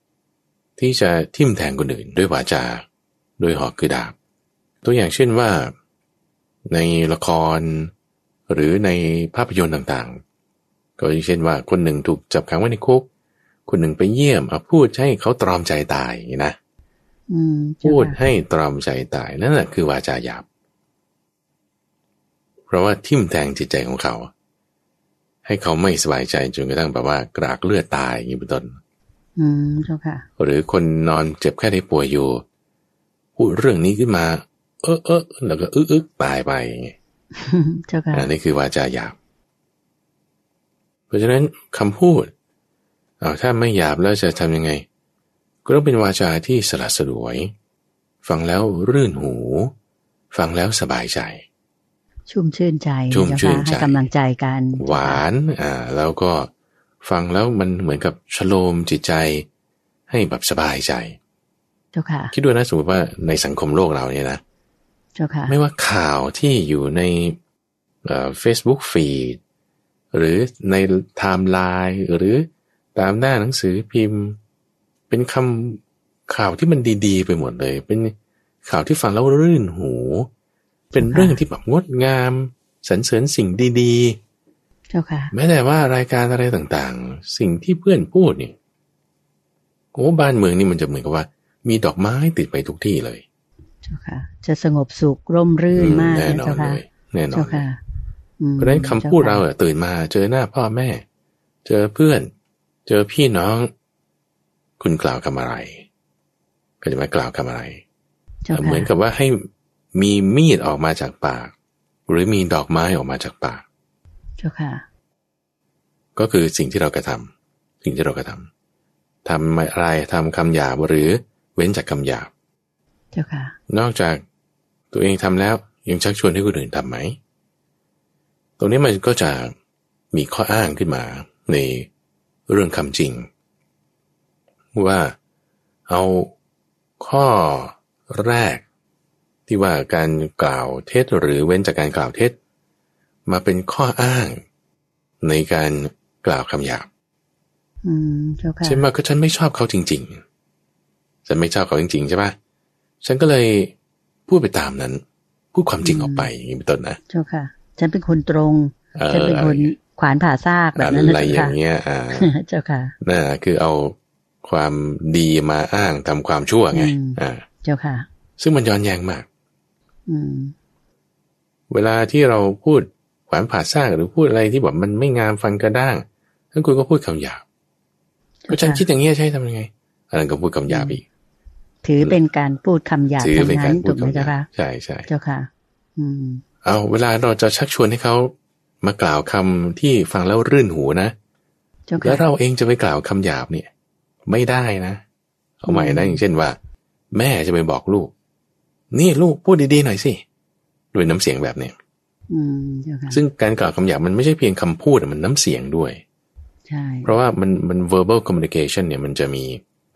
ที่จะทิ่มแทงคนอื่นด้วยวาจาด้วยหอกคือดาบ ตัวอย่างเช่นว่าในละครหรือในภาพยนตร์ต่างๆ ก็เช่นว่าคนหนึ่งถูกจับขังไว้ในคุก คนหนึ่งไปเยี่ยมเอาพูดให้เขาตรอมใจตายนะพูดให้ตรอมใจตายนั่นแหละคือวาจาหยาบ เพราะว่าทิ่มแทงจิตใจของเขา ให้เขาไม่สบายใจจนกระทั่งแบบว่ากรากเลือดตายอย่างนี้เป็นต้นอืมเจ้าค่ะ หรือคนนอนเจ็บแค่ได้ป่วยอยู่ พูดเรื่องนี้ขึ้นมา เออเออแล้วก็อึกอึกตายไปเจ้าค่ะอันนี้คือวาจาหยาบ เพราะฉะนั้นคำพูดเอาถ้าไม่หยาบแล้วจะทำยังไง ก็ต้องเป็นวาจาที่สลัดสลวย ฟังแล้วรื่นหู ฟังแล้วสบายใจ ชุ่มชื่นใจชุ่มชื่นใจให้กำลังใจกัน หวานอ่าแล้วก็ฟังแล้วมันเหมือนกับชโลมจิตใจ ให้แบบสบายใจ เจ้าค่ะ คิดดูนะสมมติว่าในสังคมโลกเราเนี่ยนะ เจ้าค่ะ ไม่ว่าข่าวที่อยู่ในFacebook feed หรือในไทม์ไลน์หรือตามหน้าหนังสือพิมพ์ เป็นคำข่าวที่มันดีๆ ไปหมดเลย เป็นข่าวที่ฟังแล้วรื่นหู เป็นเรื่องที่แบบงดงามสรรเสริญสิ่งดีๆเจ้าค่ะแม้แต่ว่ารายการอะไรต่างๆ สิ่งที่เพื่อนพูดเนี่ยโอ้บ้านเมืองนี่มันจะเหมือนกับว่า มีดอกไม้ติดไปทุกที่เลย เจ้าค่ะ จะสงบสุขร่มรื่นมากแน่นอนเลยแน่นอนเพราะฉะนั้นคำพูดเราเตื่นมา เจอหน้าพ่อแม่ เจอเพื่อน เจอพี่น้อง คุณกล่าวคำอะไรก็จะมากล่าวคำอะไรเหมือนกับว่าให้มีมีดออกมาจากปาก หรือมีดอกไม้ออกมาจากปาก เจ้าค่ะ ก็คือสิ่งที่เรากระทำสิ่งที่เรากระทำทำอะไรทำคำหยาบหรือเว้นจากคำหยาบ เจ้าค่ะ นอกจากตัวเองทำแล้วยังชักชวนให้คนอื่นทำไหม ตรงนี้มันก็จะมีข้ออ้างขึ้นมาในเรื่องคำจริง ว่าเอาข้อแรกที่ว่าการกล่าวเท็จหรือเว้นจากการกล่าวเท็จ มาเป็นข้ออ้าง ในการกล่าวคำหยาบใช่ไหมก็ฉันไม่ชอบเขาจริง ๆ ฉันไม่ชอบเขาจริง ๆ ใช่ปะฉันก็เลยพูดไปตามนั้น พูดความจริงออกไปอย่างนี้เป็นต้นนะเจ้าค่ะ ฉันเป็นคนตรง ฉันเป็นคนขวานผ่าซากแบบนั้นอะไรอย่างเงี้ยอ่าเจ้าค่ะน่ะคือเอาความดีมาอ้างทำความชั่วไง อ่า เจ้าค่ะ ซึ่งมันย้อนแย้งมาก อืม เวลาที่เราพูดขวานผ่าซากหรือพูดอะไรที่แบบมันไม่งามฟังกระด้างท่านคุณก็พูดคำหยาบก็ฉันคิดอย่างนี้ใช่ทำยังไงอันนั้นก็พูดคำหยาบอีก ถือเป็นการพูดคำหยาบทั้งนั้นถูกไหมเจ้าค่ะใช่ใช่เจ้าค่ะ อืม เอาเวลาเราจะชักชวนให้เขามากล่าวคำที่ฟังแล้วรื่นหูนะ แล้วเราเองจะไปกล่าวคำหยาบเนี่ย ไม่ได้นะ เอาใหม่นะอย่างเช่นว่า แม่จะไปบอกลูก นี่ลูกพูดดีๆหน่อยสิด้วยน้ำเสียงแบบเนี้ยซึ่งการกล่าวคำหยาบมันไม่ใช่เพียงคำพูดมันน้ำเสียงด้วยใช่เพราะว่ามันมัน verbal communication เนี่ยมันจะมี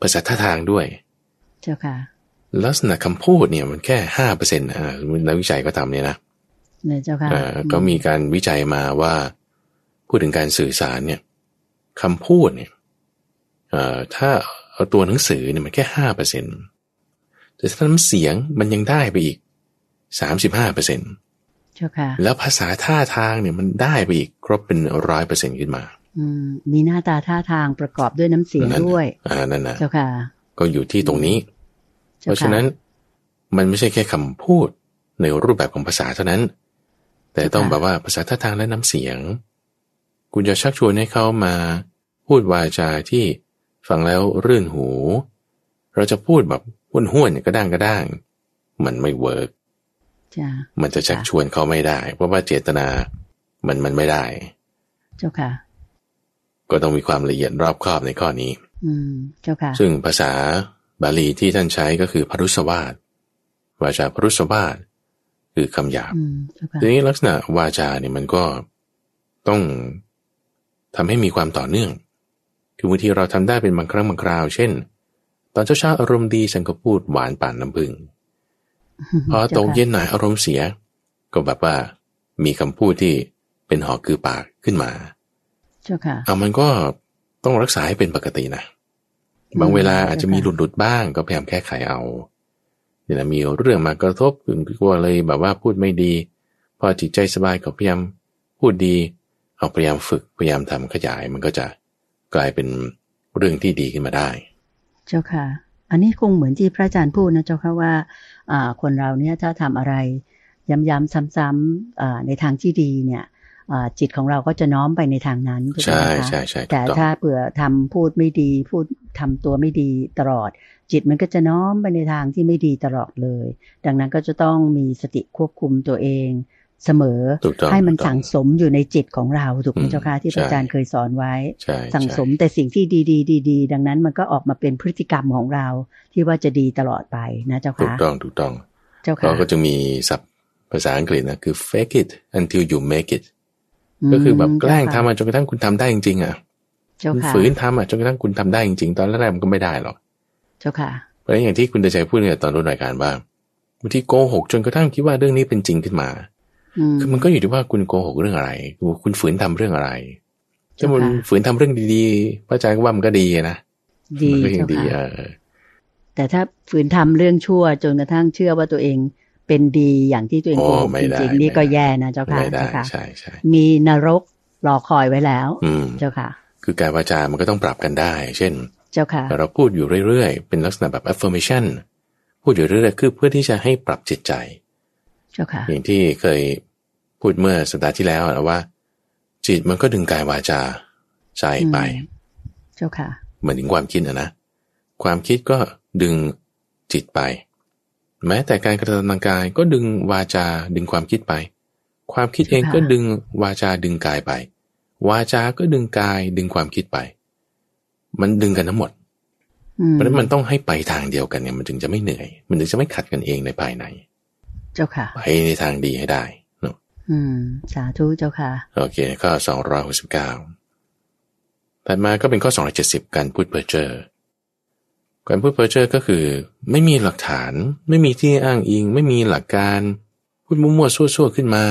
ภาษาท่าทางด้วย เจ้าค่ะ ลักษณะคำพูดเนี่ยมันแค่ห้าเปอร์เซ็นต์นะนักวิจัยก็ทำเนี่ยนะ เจ้าค่ะก็มีการวิจัยมาว่า พูดถึงการสื่อสารเนี่ยคำพูดเนี่ยถ้าเอาตัวหนังสือเนี่ยมันแค่ห้าเปอร์เซ็นต์แต่ถ้าน้ำเสียงมันยังได้ไปอีกสามสิบห้าเปอร์เซ็นต์แล้วภาษาท่าทางเนี่ยมันได้ไปอีกครบเป็นร้อยเปอร์เซ็นขึ้นมา อืมมีหน้าตาท่าทางประกอบด้วยน้ำเสียงด้วย อ่านั่นนะเจ้าค่ะ ก็อยู่ที่ตรงนี้ เพราะฉะนั้นมันไม่ใช่แค่คำพูดในรูปแบบของภาษาเท่านั้น แต่ต้องแบบว่าภาษาท่าทางและน้ำเสียง คุณจะชักชวนให้เขามาพูดวาจาที่ฟังแล้วรื่นหู เราจะพูดแบบห้วนห้วนกระด้างกระด้าง มันไม่ work มันจะชักชวนเขาไม่ได้ เพราะว่าเจตนามันมันไม่ได้ เจ้าค่ะ ก็ต้องมีความละเอียดรอบคอบในข้อนี้ อืม เจ้าค่ะ ซึ่งภาษาบาลีที่ท่านใช้ก็คือผรุสวาทวาจาผรุสวาท คือคำหยาบทีนี้ลักษณะวาจาเนี่ยมันก็ต้องทำให้มีความต่อเนื่อง คือบางทีเราทำได้เป็นบางครั้งบางคราว เช่น ตอนเช้าๆอารมณ์ดีฉันก็พูดหวานป่านน้ำผึ้งพอตกเย็นหน่อยอารมณ์เสีย ก็แบบว่า มีคำพูดที่เป็นหอกคือปากขึ้นมาเจ้าค่ะเอามันก็ต้องรักษาให้เป็นปกตินะ บางเวลาอาจจะมีหลุดหลุดบ้าง ก็พยายามแก้ไขเอา เนี่ยมีเรื่องมากระทบถึงกลัวเลยแบบว่าพูดไม่ดี พอจิตใจสบายก็พยายามพูดดี เอาพยายามฝึกพยายามทำขยาย มันก็จะกลายเป็นเรื่องที่ดีขึ้นมาได้ เจ้าค่ะ อันนี้คงเหมือนที่พระอาจารย์พูดนะเจ้าค่ะว่าคนเราเนี่ยถ้าทำอะไรย้ำๆซ้ำๆในทางที่ดีเนี่ย จิตของเราก็จะน้อมไปในทางนั้นใช่ใช่ใช่แต่ถ้าเผื่อทำพูดไม่ดีพูดทำตัวไม่ดีตลอด จิตมันก็จะน้อมไปในทางที่ไม่ดีตลอดเลย ดังนั้นก็จะต้องมีสติควบคุมตัวเองเสมอให้มันสั่งสมอยู่ในจิตของเราถูกไหมเจ้าค่ะที่อาจารย์เคยสอนไว้ สั่งสมแต่สิ่งที่ดีๆดีๆดังนั้นมันก็ออกมาเป็นพฤติกรรมของเราที่ว่าจะดีตลอดไปนะเจ้าค่ะถูกต้องถูกต้อง เจ้าค่ะเราก็จะมีศัพท์ภาษาอังกฤษนะคือ fake it until you make it ก็คือแบบแกล้งทำมาจนกระทั่งคุณทำได้จริงๆอะฝืนทำอะจนกระทั่งคุณทำได้จริงๆ ตอนแรกมันก็ไม่ได้หรอก เจ้าค่ะ เพราะอย่างที่คุณเดชัยพูดเนี่ยตอนรู้รายการว่าบางทีโกหกจนกระทั่งคิดว่าเรื่องนี้เป็นจริงขึ้นมาคือมันก็อยู่ที่ว่าคุณโกหกเรื่องอะไร คุณฝืนทำเรื่องอะไร ถ้ามันฝืนทำเรื่องดีๆพระอาจารย์ก็ว่ามันก็ดีนะดีก็ยังดีเออแต่ถ้าฝืนทำเรื่องชั่วจนกระทั่งเชื่อว่าตัวเอง เป็นดีอย่างที่ตัวเองโกหกจริงๆนี่ก็แย่นะเจ้าค่ะเจ้าค่ะใช่ใช่มีนรกรอคอยไว้แล้วเจ้าค่ะ คือการวาจามันก็ต้องปรับกันได้ เช่น เจ้าค่ะ เราพูดอยู่เรื่อยๆ เป็นลักษณะแบบ affirmation พูดอยู่เรื่อยๆ คือเพื่อที่จะให้ปรับจิตใจ เจ้าค่ะ อย่างที่เคยพูดเมื่อสัปดาห์ที่แล้วนะว่า จิตมันก็ดึงกายวาจาใจไป เจ้าค่ะ เหมือนถึงความคิดนะนะ ความคิดก็ดึงจิตไป แม้แต่การกระทำทางกายก็ดึงวาจาดึงความคิดไป ความคิดเองก็ดึงวาจาดึงกายไป วาจาก็ดึงกายดึงความคิดไป มันดึงกันทั้งหมด เพราะนั้นมันต้องให้ไปทางเดียวกันเนี่ยมันถึงจะไม่เหนื่อย มันถึงจะไม่ขัดกันเองในภายใน เจ้าค่ะ ไปในทางดีให้ได้เนาะอืม สาธุเจ้าค่ะ โอเค ข้อสองร้อยหกสิบเก้าถัดมาก็เป็นข้อสองร้อยเจ็ดสิบการพูดเพ้อเจ้อ การพูดเพ้อเจ้อก็คือ ไม่มีหลักฐาน ไม่มีที่อ้างอิง ไม่มีหลักการพูดมั่วๆซั่วๆขึ้นมา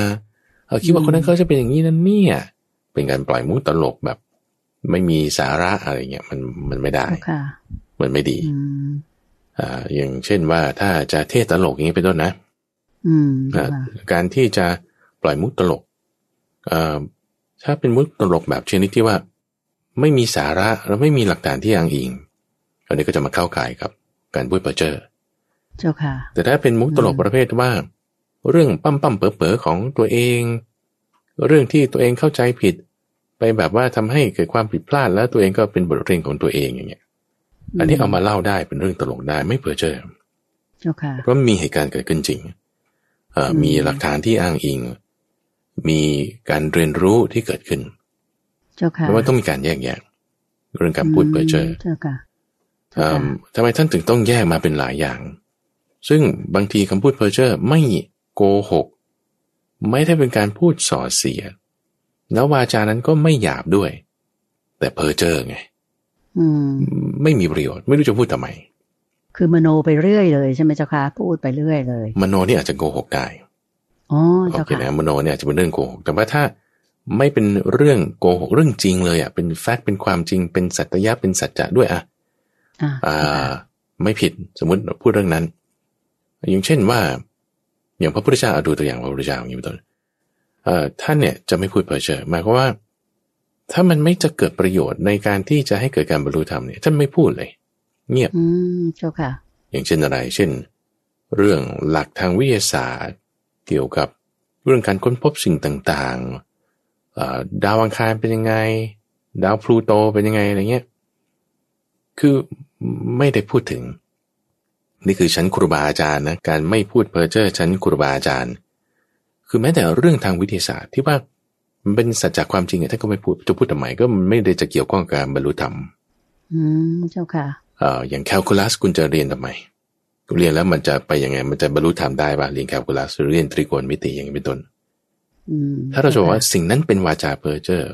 เออคิดว่าคนนั้นเขาจะเป็นอย่างนี้นั่นเนี่ย เป็นการปล่อยมุกตลกแบบ ไม่มีสาระอะไรเงี้ยมันมันไม่ได้มันไม่ดีอ่าอย่างเช่นว่าถ้าจะเทศตลกอย่างนี้เป็นต้นนะการที่จะปล่อยมุกตลกอ่าถ้าเป็นมุกตลกแบบชนิดที่ว่า ไม่มีสาระแล้วไม่มีหลักฐานที่อ้างอิง อันนี้ก็จะมาเข้าข่ายกับการพูดเพ้อเจ้อเจ้าค่ะ แต่ถ้าเป็นมุกตลกประเภทว่า เรื่องปั้มปั้มเป๋อเป๋อของตัวเอง เรื่องที่ตัวเองเข้าใจผิด ไปแบบว่าทำให้เกิดความผิดพลาดแล้วตัวเองก็เป็นบทเรียนของตัวเองอย่างเงี้ย อันนี้เอามาเล่าได้เป็นเรื่องตลกได้ไม่เพ้อเจ้อเจ้าค่ะเพราะมีเหตุการณ์เกิดขึ้นจริงมีหลักฐานที่อ้างอิง มีการเรียนรู้ที่เกิดขึ้นเจ้าค่ะว่าต้องมีการแยกแยะเรื่องการพูดเพ้อเจ้อเจ้าค่ะ ทำไมท่านถึงต้องแยกมาเป็นหลายอย่าง ซึ่งบางทีคำพูดเพ้อเจ้อไม่โกหก ไม่ได้เป็นการพูดส่อเสีย แล้ววาจานั้นก็ไม่หยาบด้วย แต่เพ้อเจ้อไงไม่มีประโยชน์ ไม่รู้จะพูดทำไม คือมโนไปเรื่อยเลยใช่ไหมเจ้าคะพูดไปเรื่อยเลย มโนนี่อาจจะโกหกได้อ๋อเจ้าค่ะมโนเนี่ยอาจจะเป็นเรื่องโกหกแต่ว่าถ้าไม่เป็นเรื่องโกหกเรื่องจริงเลยอะเป็นแฟกต์เป็นความจริงเป็นสัตยะเป็นสัจจะด้วยอะ อ่า ไม่ผิดสมมุติพูดเรื่องนั้น อย่างเช่นว่า อย่างพระพุทธเจ้าดูตัวอย่างพระพุทธเจ้าอย่างนี้เป็นต้นท่านเนี่ยจะไม่พูดเพ้อเจ้อหมายความว่า ถ้ามันไม่จะเกิดประโยชน์ในการที่จะให้เกิดการบรรลุธรรมเนี่ยท่านไม่พูดเลย เงียบ อืมเจ้าค่ะ อย่างเช่นอะไร เช่น เรื่องหลักทางวิทยาศาสตร์ เกี่ยวกับเรื่องการค้นพบสิ่งต่างๆดาวอังคารเป็นยังไง ดาวพลูโตเป็นยังไงอะไรเงี้ย คือ ไม่ได้พูดถึง นี่คือชั้นครูบาอาจารย์นะการไม่พูดเพ้อเจ้อชั้นครูบาอาจารย์ คือแม้แต่เรื่องทางวิทยาศาสตร์ที่ว่ามันเป็นสัจจความจริงท่านก็ไม่พูดจะพูดทำไมก็ไม่ได้จะเกี่ยวข้องกับการบรรลุธรรม อืมเจ้าค่ะเอ่ออย่างแคลคูลัสคุณจะเรียนทำไมเรียนแล้วมันจะไปยังไง มันจะบรรลุธรรมได้ป่ะเรียนแคลคูลัสหรือเรียนตรีโกณมิติอย่างนี้เป็นต้นถ้าเราจะบอกว่าสิ่งนั้นเป็นวาจาเพ้อเจ้อ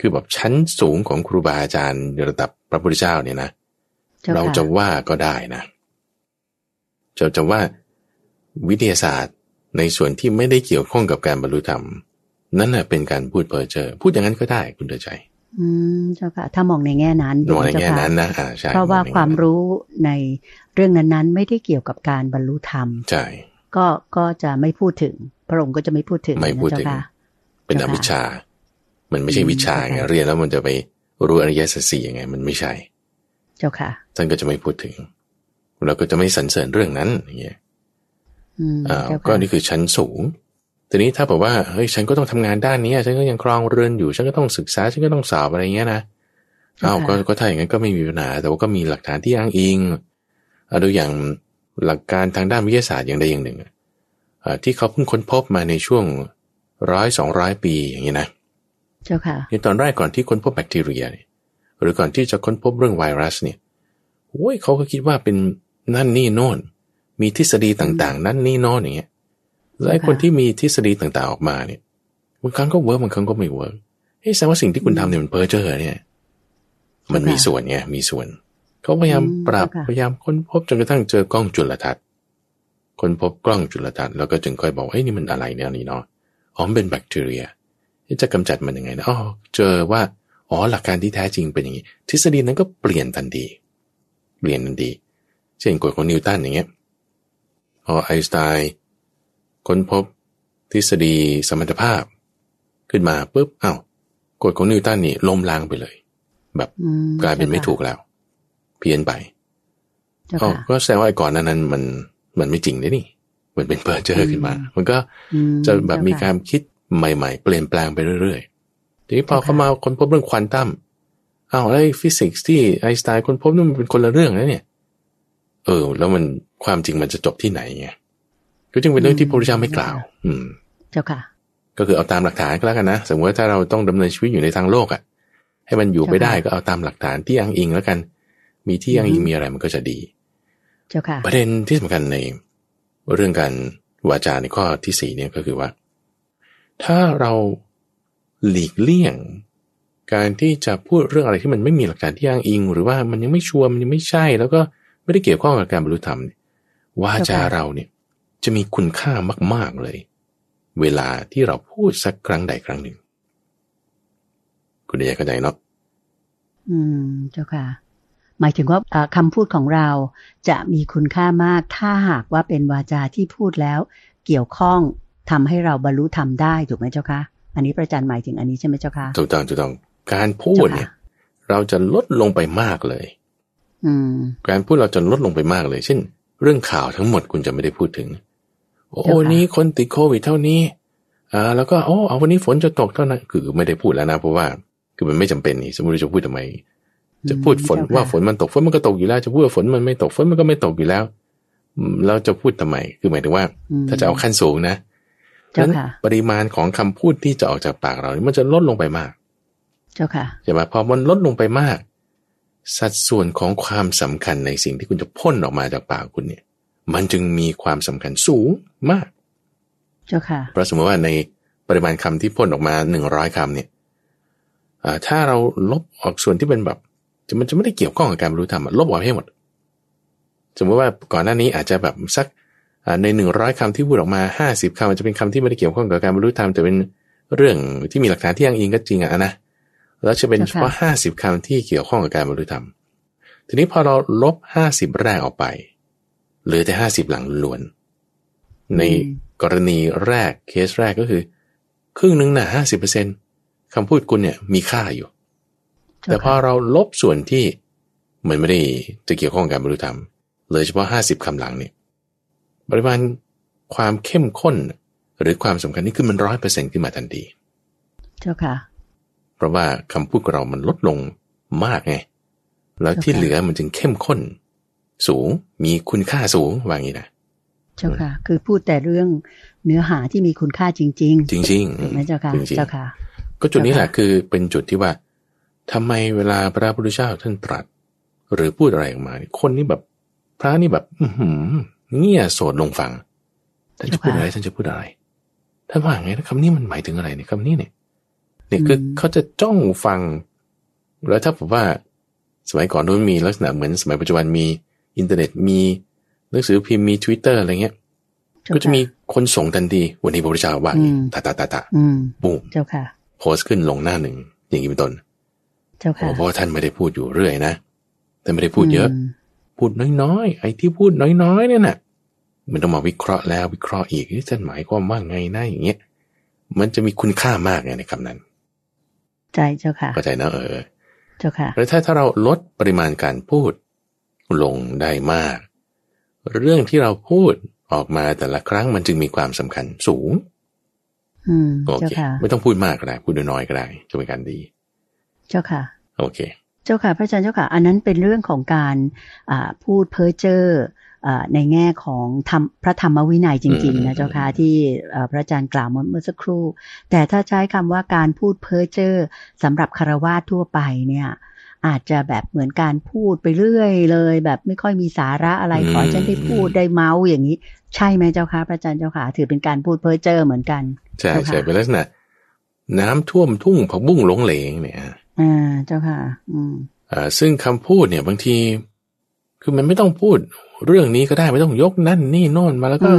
คือแบบชั้นสูงของครูบาอาจารย์ระดับพระพุทธเจ้าเนี่ยนะ เราจะว่าก็ได้นะจะจะว่าวิทยาศาสตร์ในส่วนที่ไม่ได้เกี่ยวข้องกับการบรรลุธรรม นั่นแหละเป็นการพูดเพ้อเจ้อพูดอย่างนั้นก็ได้คุณเดชใจ อืมเจ้าค่ะ ถ้ามองในแง่นั้นมองในแง่นั้นนะอ่าใช่เพราะว่าความรู้ในเรื่องนั้นๆ ไม่ได้เกี่ยวกับการบรรลุธรรมใช่ก็ก็จะไม่พูดถึง พระองค์ก็จะไม่พูดถึงไม่พูดถึงเป็นอวิชชา มันไม่ใช่วิชาไงเรียนแล้วมันจะไปรู้อริยสัจสี่ยังไง มันไม่ใช่ เจ้าค่ะ ท่านก็จะไม่พูดถึง เราก็จะไม่สรรเสริญเรื่องนั้นอย่างเงี้ยอ่าก็นี่คือชั้นสูงทีนี้ถ้าบอกว่าเฮ้ยฉันก็ต้องทำงานด้านนี้ฉันก็ยังครองเรือนอยู่ ฉันก็ต้องศึกษาฉันก็ต้องสอบอะไรเงี้ยนะอ้าวก็ก็ถ้าอย่างนั้นก็ไม่มีปัญหาแต่ว่าก็มีหลักฐานที่อ้างอิงเอาดูอย่างหลักการทางด้านวิทยาศาสตร์อย่างใดอย่างหนึ่งที่เขาเพิ่งค้นพบมาในช่วงร้อยสองร้อยปีอย่างนี้นะเจ้าค่ะในตอนแรกก่อนที่ค้นพบแบคทีเรียเนี่ย หรือก่อนที่จะค้นพบเรื่องไวรัสเนี่ยโอ้ยเขาก็คิดว่าเป็นนั่นนี่โน่น มีทฤษฎีต่างๆ นั่นนี่โน่นอย่างเงี้ยแล้วคนที่มีทฤษฎีต่างๆออกมาเนี่ยบางครั้งก็ work บางครั้งก็ไม่ work เฮ้ยแสดงว่าสิ่งที่คุณทำเนี่ยมันเพ้อเจ้อเนี่ย มันมีส่วนไงมีส่วน เขาพยายามปรับพยายามค้นพบจนกระทั่งเจอกล้องจุลทรรศน์ค้นพบกล้องจุลทรรศน์แล้วก็จึงค่อยบอกเฮ้ยนี่มันอะไรเนี่ยนี่เนาะอ๋อเป็นแบคทีเรียจะกำจัดมันยังไงนะอ๋อเจอว่า อ๋อหลักการที่แท้จริงเป็นอย่างนี้ ทฤษฎีนั้นก็เปลี่ยนทันทีเปลี่ยนทันทีเช่นกฎของนิวตันอย่างเงี้ยพอไอน์สไตน์ค้นพบทฤษฎีสมรรถภาพ ขึ้นมาปุ๊บอา้าวกฎของนิวตันนี่ล้มล้างไปเลย แบบกลายเป็นไม่ถูกแล้ว เพี้ยนไปอ๋อก็แสดงว่าไอ้ก่อนนั้นนั้นมันมันไม่จริงเลยนี่มันเป็นเปิดเจอขึ้นมา มันก็จะแบบมีการคิดใหม่ ๆ เปลี่ยนแปลงไปเรื่อย ทีนี้พอเขามาค้นพบเรื่องควอนตัมอ้าวไอ้ฟิสิกส์ที่ไอน์สไตน์ค้นพบนั่นมันเป็นคนละเรื่องนะเนี่ย เออ แล้วมันความจริงมันจะจบที่ไหนไงก็จึงเป็นเรื่องที่พระพุทธเจ้าไม่กล่าว อืม เจ้าค่ะ ก็คือเอาตามหลักฐานก็แล้วกันนะสมมติว่าถ้าเราต้องดำเนินชีวิตอยู่ในทางโลกอะ ให้มันอยู่ไปได้ก็เอาตามหลักฐานที่อ้างอิงแล้วกัน มีที่อ้างอิงมีอะไรมันก็จะดี เจ้าค่ะ ประเด็นที่สำคัญในเรื่องการวาจาในข้อที่สี่เนี่ยก็คือว่า ถ้าเรา หลีกเลี่ยง การที่จะพูดเรื่องอะไรที่มันไม่มีหลักฐานที่อ้างอิง หรือว่ามันยังไม่ชัวร์มันยังไม่ใช่ แล้วก็ไม่ได้เกี่ยวข้องกับการบรรลุธรรมวาจาเราเนี่ยจะมีคุณค่ามาก ๆเลย เวลาที่เราพูดสักครั้งใดครั้งหนึ่ง คุณเดียเข้าใจเนาะอืมเจ้าค่ะ หมายถึงว่าคำพูดของเราจะมีคุณค่ามาก ถ้าหากว่าเป็นวาจาที่พูดแล้ว เกี่ยวข้องทำให้เราบรรลุธรรมได้ถูกไหมเจ้าคะ อันนี้พระอาจารย์หมายถึงอันนี้ใช่ไหมเจ้าคะถูกต้องถูกต้องการพูดเนี่ย เราจะลดลงไปมากเลย อืม การพูดเราจะลดลงไปมากเลย เช่น เรื่องข่าวทั้งหมดคุณจะไม่ได้พูดถึง โอ้นี้คนติดโควิดเท่านี้อ่าแล้วก็โอ้เอาวันนี้ฝนจะตกเท่านั้นคือไม่ได้พูดแล้วนะเพราะว่า คือมันไม่จำเป็นนี่สมมติจะพูดทำไม จะพูดฝนว่าฝนมันตกฝนมันก็ตกอยู่แล้ว จะพูดว่าฝนมันไม่ตกฝนมันก็ไม่ตกอยู่แล้วเราจะพูดทำไม คือหมายถึงว่า ถ้าจะเอาขั้นสูงนะ นั้นปริมาณของคำพูดที่จะออกจากปากเรานี่มันจะลดลงไปมาก เจ้าค่ะใช่ไหมพอมันลดลงไปมาก สัดส่วนของความสำคัญในสิ่งที่คุณจะพ่นออกมาจากปากคุณเนี่ย มันจึงมีความสำคัญสูงมาก เจ้าค่ะเพราะสมมติว่าในปริมาณคำที่พ่นออกมาหนึ่งร้อยคำเนี่ยถ้าเราลบออกส่วนที่เป็นแบบจะมันจะไม่ได้เกี่ยวข้องกับการรู้ธรรมลบออกให้หมด สมมติว่าก่อนหน้านี้อาจจะแบบสัก ในหนึ่งร้อยคำที่พูดออกมาห้าสิบคำจะเป็นคำที่ไม่ได้เกี่ยวข้องกับการบรรลุธรรมแต่เป็นเรื่องที่มีหลักฐานที่ยังอิงก็จริงอะนะแล้วจะเป็นเฉพาะห้าสิบคำที่เกี่ยวข้องกับการบรรลุธรรม ทีนี้พอเราลบห้าสิบแรกออกไป เหลือแต่ห้าสิบหลังล้วน ในกรณีแรกเคสแรกก็คือ ครึ่งหนึ่งนะห้าสิบเปอร์เซ็นคำพูดคุณเนี่ยมีค่าอยู่ แต่พอเราลบส่วนที่มันไม่ได้จะเกี่ยวข้องกับการบรรลุธรรมเลยเฉพาะห้าสิบคำหลังเนี่ย ปริมาณความเข้มข้น หรือความสำคัญนี่คือมันร้อยเปอร์เซ็นขึ้นมาทันที เจ้าค่ะ เพราะว่าคำพูดของเรามันลดลงมากไง แล้วที่เหลือมันจึงเข้มข้น สูงมีคุณค่าสูงว่างี้นะเจ้าค่ะ คือพูดแต่เรื่องเนื้อหาที่มีคุณค่าจริง ๆ จริงๆถูกไหมเจ้าค่ะเจ้าค่ะ ก็จุดนี้แหละคือเป็นจุดที่ว่าทำไมเวลาพระพุทธเจ้าท่านตรัส หรือพูดอะไรออกมา คนนี้แบบพระนี่แบบ อื เงี่ยโสดลงฟังท่านจะพูดอะไรท่านจะพูดอะไรท่านว่าไงคำนี้มันหมายถึงอะไรเนี่ยคำนี้เนี่ยเนี่ยคือเขาจะจ้องฟัง แล้วถ้าผมว่าสมัยก่อนนู้นมีลักษณะเหมือนสมัยปัจจุบันมีอินเทอร์เน็ตมีหนังสือพิมพ์มีทวิตเตอร์อะไรเงี้ย ก็จะมีคนส่งทันทีวันนี้พระพุทธเจ้าว่าตาตาตาตาบูมเจ้าค่ะ โพสต์ขึ้นลงหน้าหนึ่งอย่างนี้เป็นต้น เจ้าค่ะเพราะท่านไม่ได้พูดอยู่เรื่อยนะแต่ไม่ได้พูดเยอะ พูดน้อยๆ ไอ้ที่พูดน้อยๆเนี่ยนะมันต้องมาวิเคราะห์แล้ววิเคราะห์อีกที่ท่านหมายความว่าไงนะอย่างเงี้ยมันจะมีคุณค่ามากไงในคำนั้น ใจเจ้าค่ะเข้าใจนะเออ เจ้าค่ะแล้วถ้าถ้าเราลดปริมาณการพูดลงได้มาก เรื่องที่เราพูดออกมาแต่ละครั้งมันจึงมีความสำคัญสูงอืมโอเค ไม่ต้องพูดมากก็ได้ พูดน้อยก็ได้จะเป็นการดี เจ้าค่ะ โอเค เจ้าค่ะพระอาจารย์เจ้าค่ะ อันนั้นเป็นเรื่องของการพูดเพ้อเจ้อในแง่ของธรรมพระธรรมวินัยจริงๆนะเจ้าค่ะที่พระอาจารย์กล่าวเมื่อสักครู่ แต่ถ้าใช้คำว่าการพูดเพ้อเจ้อสำหรับคารวะทั่วไปเนี่ยอาจจะแบบเหมือนการพูดไปเรื่อยเลย แบบไม่ค่อยมีสาระอะไรขอฉันได้พูดได้เมาส์อย่างนี้ ใช่ไหมเจ้าค่ะพระอาจารย์เจ้าค่ะถือเป็นการพูดเพ้อเจ้อเหมือนกัน ใช่ใช่เป็นลักษณะน้ำท่วมทุ่งผักบุ้งหลงเหลงเนี่ย อ่าเจ้าค่ะ อืมอ่าซึ่งคำพูดเนี่ยบางที คือมันไม่ต้องพูดเรื่องนี้ก็ได้ไม่ต้องยกนั่นนี่โน่นมาแล้วก็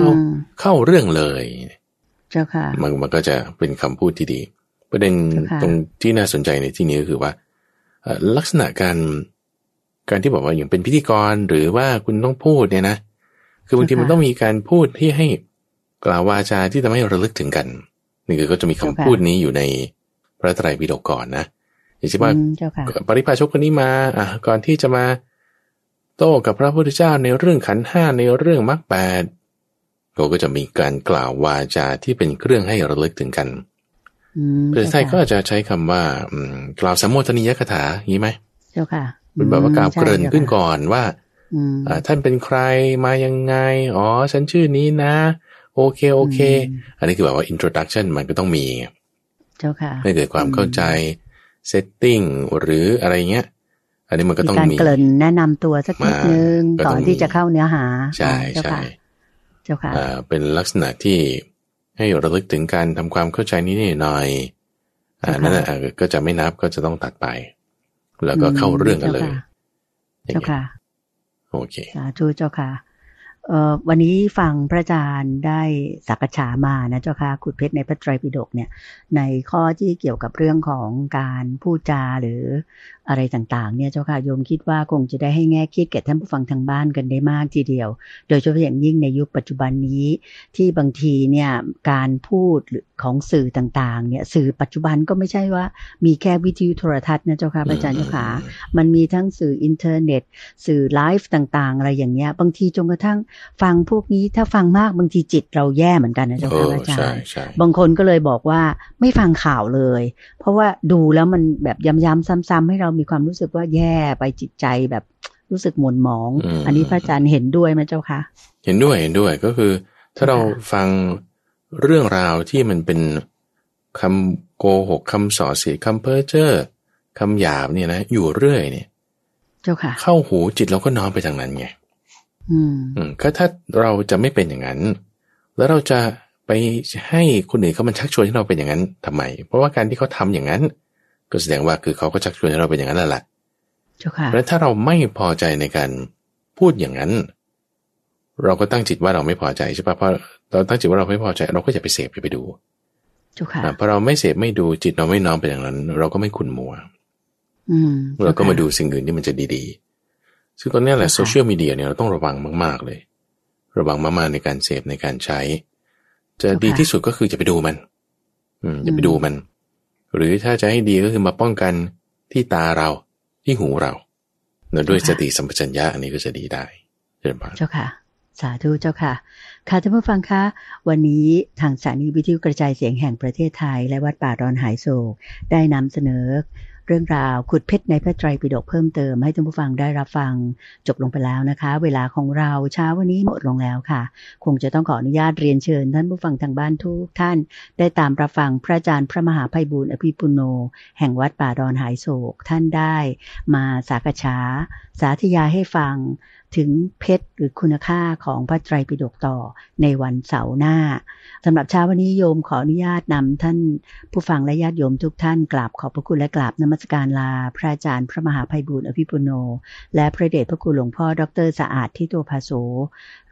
เข้าเรื่องเลย เจ้าค่ะ มันมันก็จะเป็นคำพูดที่ดี ประเด็นตรงที่น่าสนใจในที่นี้ก็คือว่าลักษณะการการที่บอกว่าอย่างเป็นพิธีกรหรือว่าคุณต้องพูดเนี่ยนะ คือบางทีมันต้องมีการพูดที่ให้กล่าววาจาที่ทำให้ระลึกถึงกัน นี่คือก็จะมีคำพูดนี้อยู่ในพระไตรปิฎกก่อนนะ อย่างเช่นว่าปริพาชกคนนี้มา อะก่อนที่จะมาโต้กับพระพุทธเจ้าในเรื่องขันห้าในเรื่องมรรคแปดเราก็จะมีการกล่าววาจาที่เป็นเครื่องให้ระลึกถึงกันภาษาไทยก็จะใช้คำว่าอืกล่าวสมโภชนิยคาถาอย่างนี้ไหมเจ้าค่ะเป็นแบบว่ากล่าวเกริ่นขึ้นก่อนว่าท่านเป็นใครมายังไง อ๋อ ฉันชื่อนี้นะ โอเค โอเค อันนี้คือแบบว่า introduction มันก็ต้องมี เจ้าค่ะให้เกิดความเข้าใจ setting หรืออะไรเงี้ย อันนี้มันก็ต้องมีการเกริ่นแนะนำตัวสักนิดนึงก่อนที่จะเข้าเนื้อหา ใช่ใช่เจ้าค่ะเป็นลักษณะที่ให้ระลึกถึงการทำความเข้าใจนี้หน่อยอ่านั่นก็จะไม่นับก็จะต้องตัดไป แล้วก็เข้าเรื่องกันเลย เจ้าค่ะ โอเคสาธุเจ้าค่ะ วันนี้ฟังพระอาจารย์ได้สักษามานะเจ้าค่ะขุดเพชรในพระไตรปิฎกเนี่ยในข้อที่เกี่ยวกับเรื่องของการพูดจาหรืออะไรต่างๆ เนี่ยเจ้าค่ะโยมคิดว่าคงจะได้ให้แง่คิดแก่ท่านผู้ฟังทางบ้านกันได้มากทีเดียว โดยเฉพาะอย่างยิ่งในยุคปัจจุบันนี้ ที่บางทีเนี่ยการพูดของสื่อต่างๆ เนี่ยสื่อปัจจุบันก็ไม่ใช่ว่า มีแค่วิทยุโทรทัศน์นะเจ้าค่ะอาจารย์เจ้าค่ะมันมีทั้งสื่ออินเทอร์เน็ต สื่อไลฟ์ต่างๆ อะไรอย่างเงี้ยบางทีจนกระทั่งฟังพวกนี้ถ้าฟังมากบางทีจิตเราแย่เหมือนกันนะเจ้าค่ะอาจารย์บางคนก็เลยบอกว่าไม่ฟังข่าวเลย เพราะว่าดูแล้วมันแบบย้ำๆซ้ำๆให้เรามีความรู้สึกว่าแย่ไปจิตใจแบบรู้สึกหม่นหมอง อันนี้พระอาจารย์เห็นด้วยไหมเจ้าคะเห็นด้วยเห็นด้วยก็คือ ถ้าเราฟังเรื่องราวที่มันเป็นคำโกหกคำส่อเสียคำเพ้อเจ้อคำหยาบเนี่ยนะอยู่เรื่อยเนี่ย เจ้าค่ะ เข้าหูจิตเราก็น้อมไปทางนั้นไงอืมอืมก็ถ้าเราจะไม่เป็นอย่างนั้น แล้วเราจะไปให้คนอื่นเขามันชักชวนให้เราเป็นอย่างนั้นทำไม เพราะว่าการที่เขาทาอย่างนั้น ก็แสดงว่าคือเขาก็ชักชวนให้เราเป็นอย่างนั้นแหละเพราะถ้าเราไม่พอใจในการพูดอย่างนั้น เราก็ตั้งจิตว่าเราไม่พอใจใช่ปะเพราะเราตั้งจิตว่าเราไม่พอใจเราก็อย่าไปเสพอย่าไปดูพอเราไม่เสพไม่ดูจิตเราไม่น้อมไปอย่างนั้น เราก็ไม่ขุนมัวเราก็มาดูสิ่งอื่นที่มันจะดีๆ ซึ่งตอนนี้แหละโซเชียลมีเดียเนี่ยเราต้องระวังมาก ๆเลย ระวังมากๆในการเสพในการใช้ จะดีที่สุดก็คือจะไปดูมัน อืมจะไปดูมัน หรือถ้าจะให้ดีก็คือมาป้องกันที่ตาเราที่หูเราเนื่อด้วยสติสัมปชัญญะอันนี้ก็จะดีได้เชิญพานเจ้าค่ะ สาธุเจ้าค่ะ ค่ะท่านผู้ฟังคะ วันนี้ทางสถานีวิทยุกระจายเสียงแห่งประเทศไทย และวัดป่าดอนหายโศกได้นำเสนอ เรื่องราวขุดเพชรในพระไตรปิฎกเพิ่มเติมให้ท่านผู้ฟังได้รับฟังจบลงไปแล้วนะคะ เวลาของเราเช้าวันนี้หมดลงแล้วค่ะ คงจะต้องขออนุญาตเรียนเชิญ ท่านผู้ฟังทางบ้านทุกท่าน ได้ตามรับฟังพระอาจารย์พระมหาภัยบุญอภิปุโน แห่งวัดป่าดอนหายโศกท่านได้ มาสากษาสาธยายให้ฟัง ถึงเพชรหรือคุณค่าของพระไตรปิฎกต่อในวันเสาร์หน้าสำหรับเช้าวันนี้โยมขออนุญาตนำท่านผู้ฟังและญาติโยมทุกท่านกราบขอบพระคุณและกราบนมัสการลา พระอาจารย์พระมหาภัยบุญอภิปุโน และพระเดชพระคุณหลวงพ่อดรสะอาดที่ตัวพาโส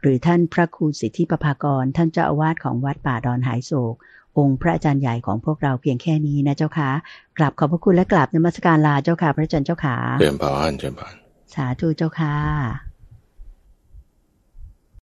หรือท่านพระครูสิทธิปภากร ท่านเจ้าอาวาสของวัดป่าดอนหายโศกองค์พระอาจารย์ใหญ่ของพวกเราเพียงแค่นี้นะเจ้าค่ะกราบขอบพระคุณและกราบนมัสการลาเจ้าค่ะพระอาจารย์เจ้าค่ะเจริญพรเจริญพรสาธุเจ้าค่ะ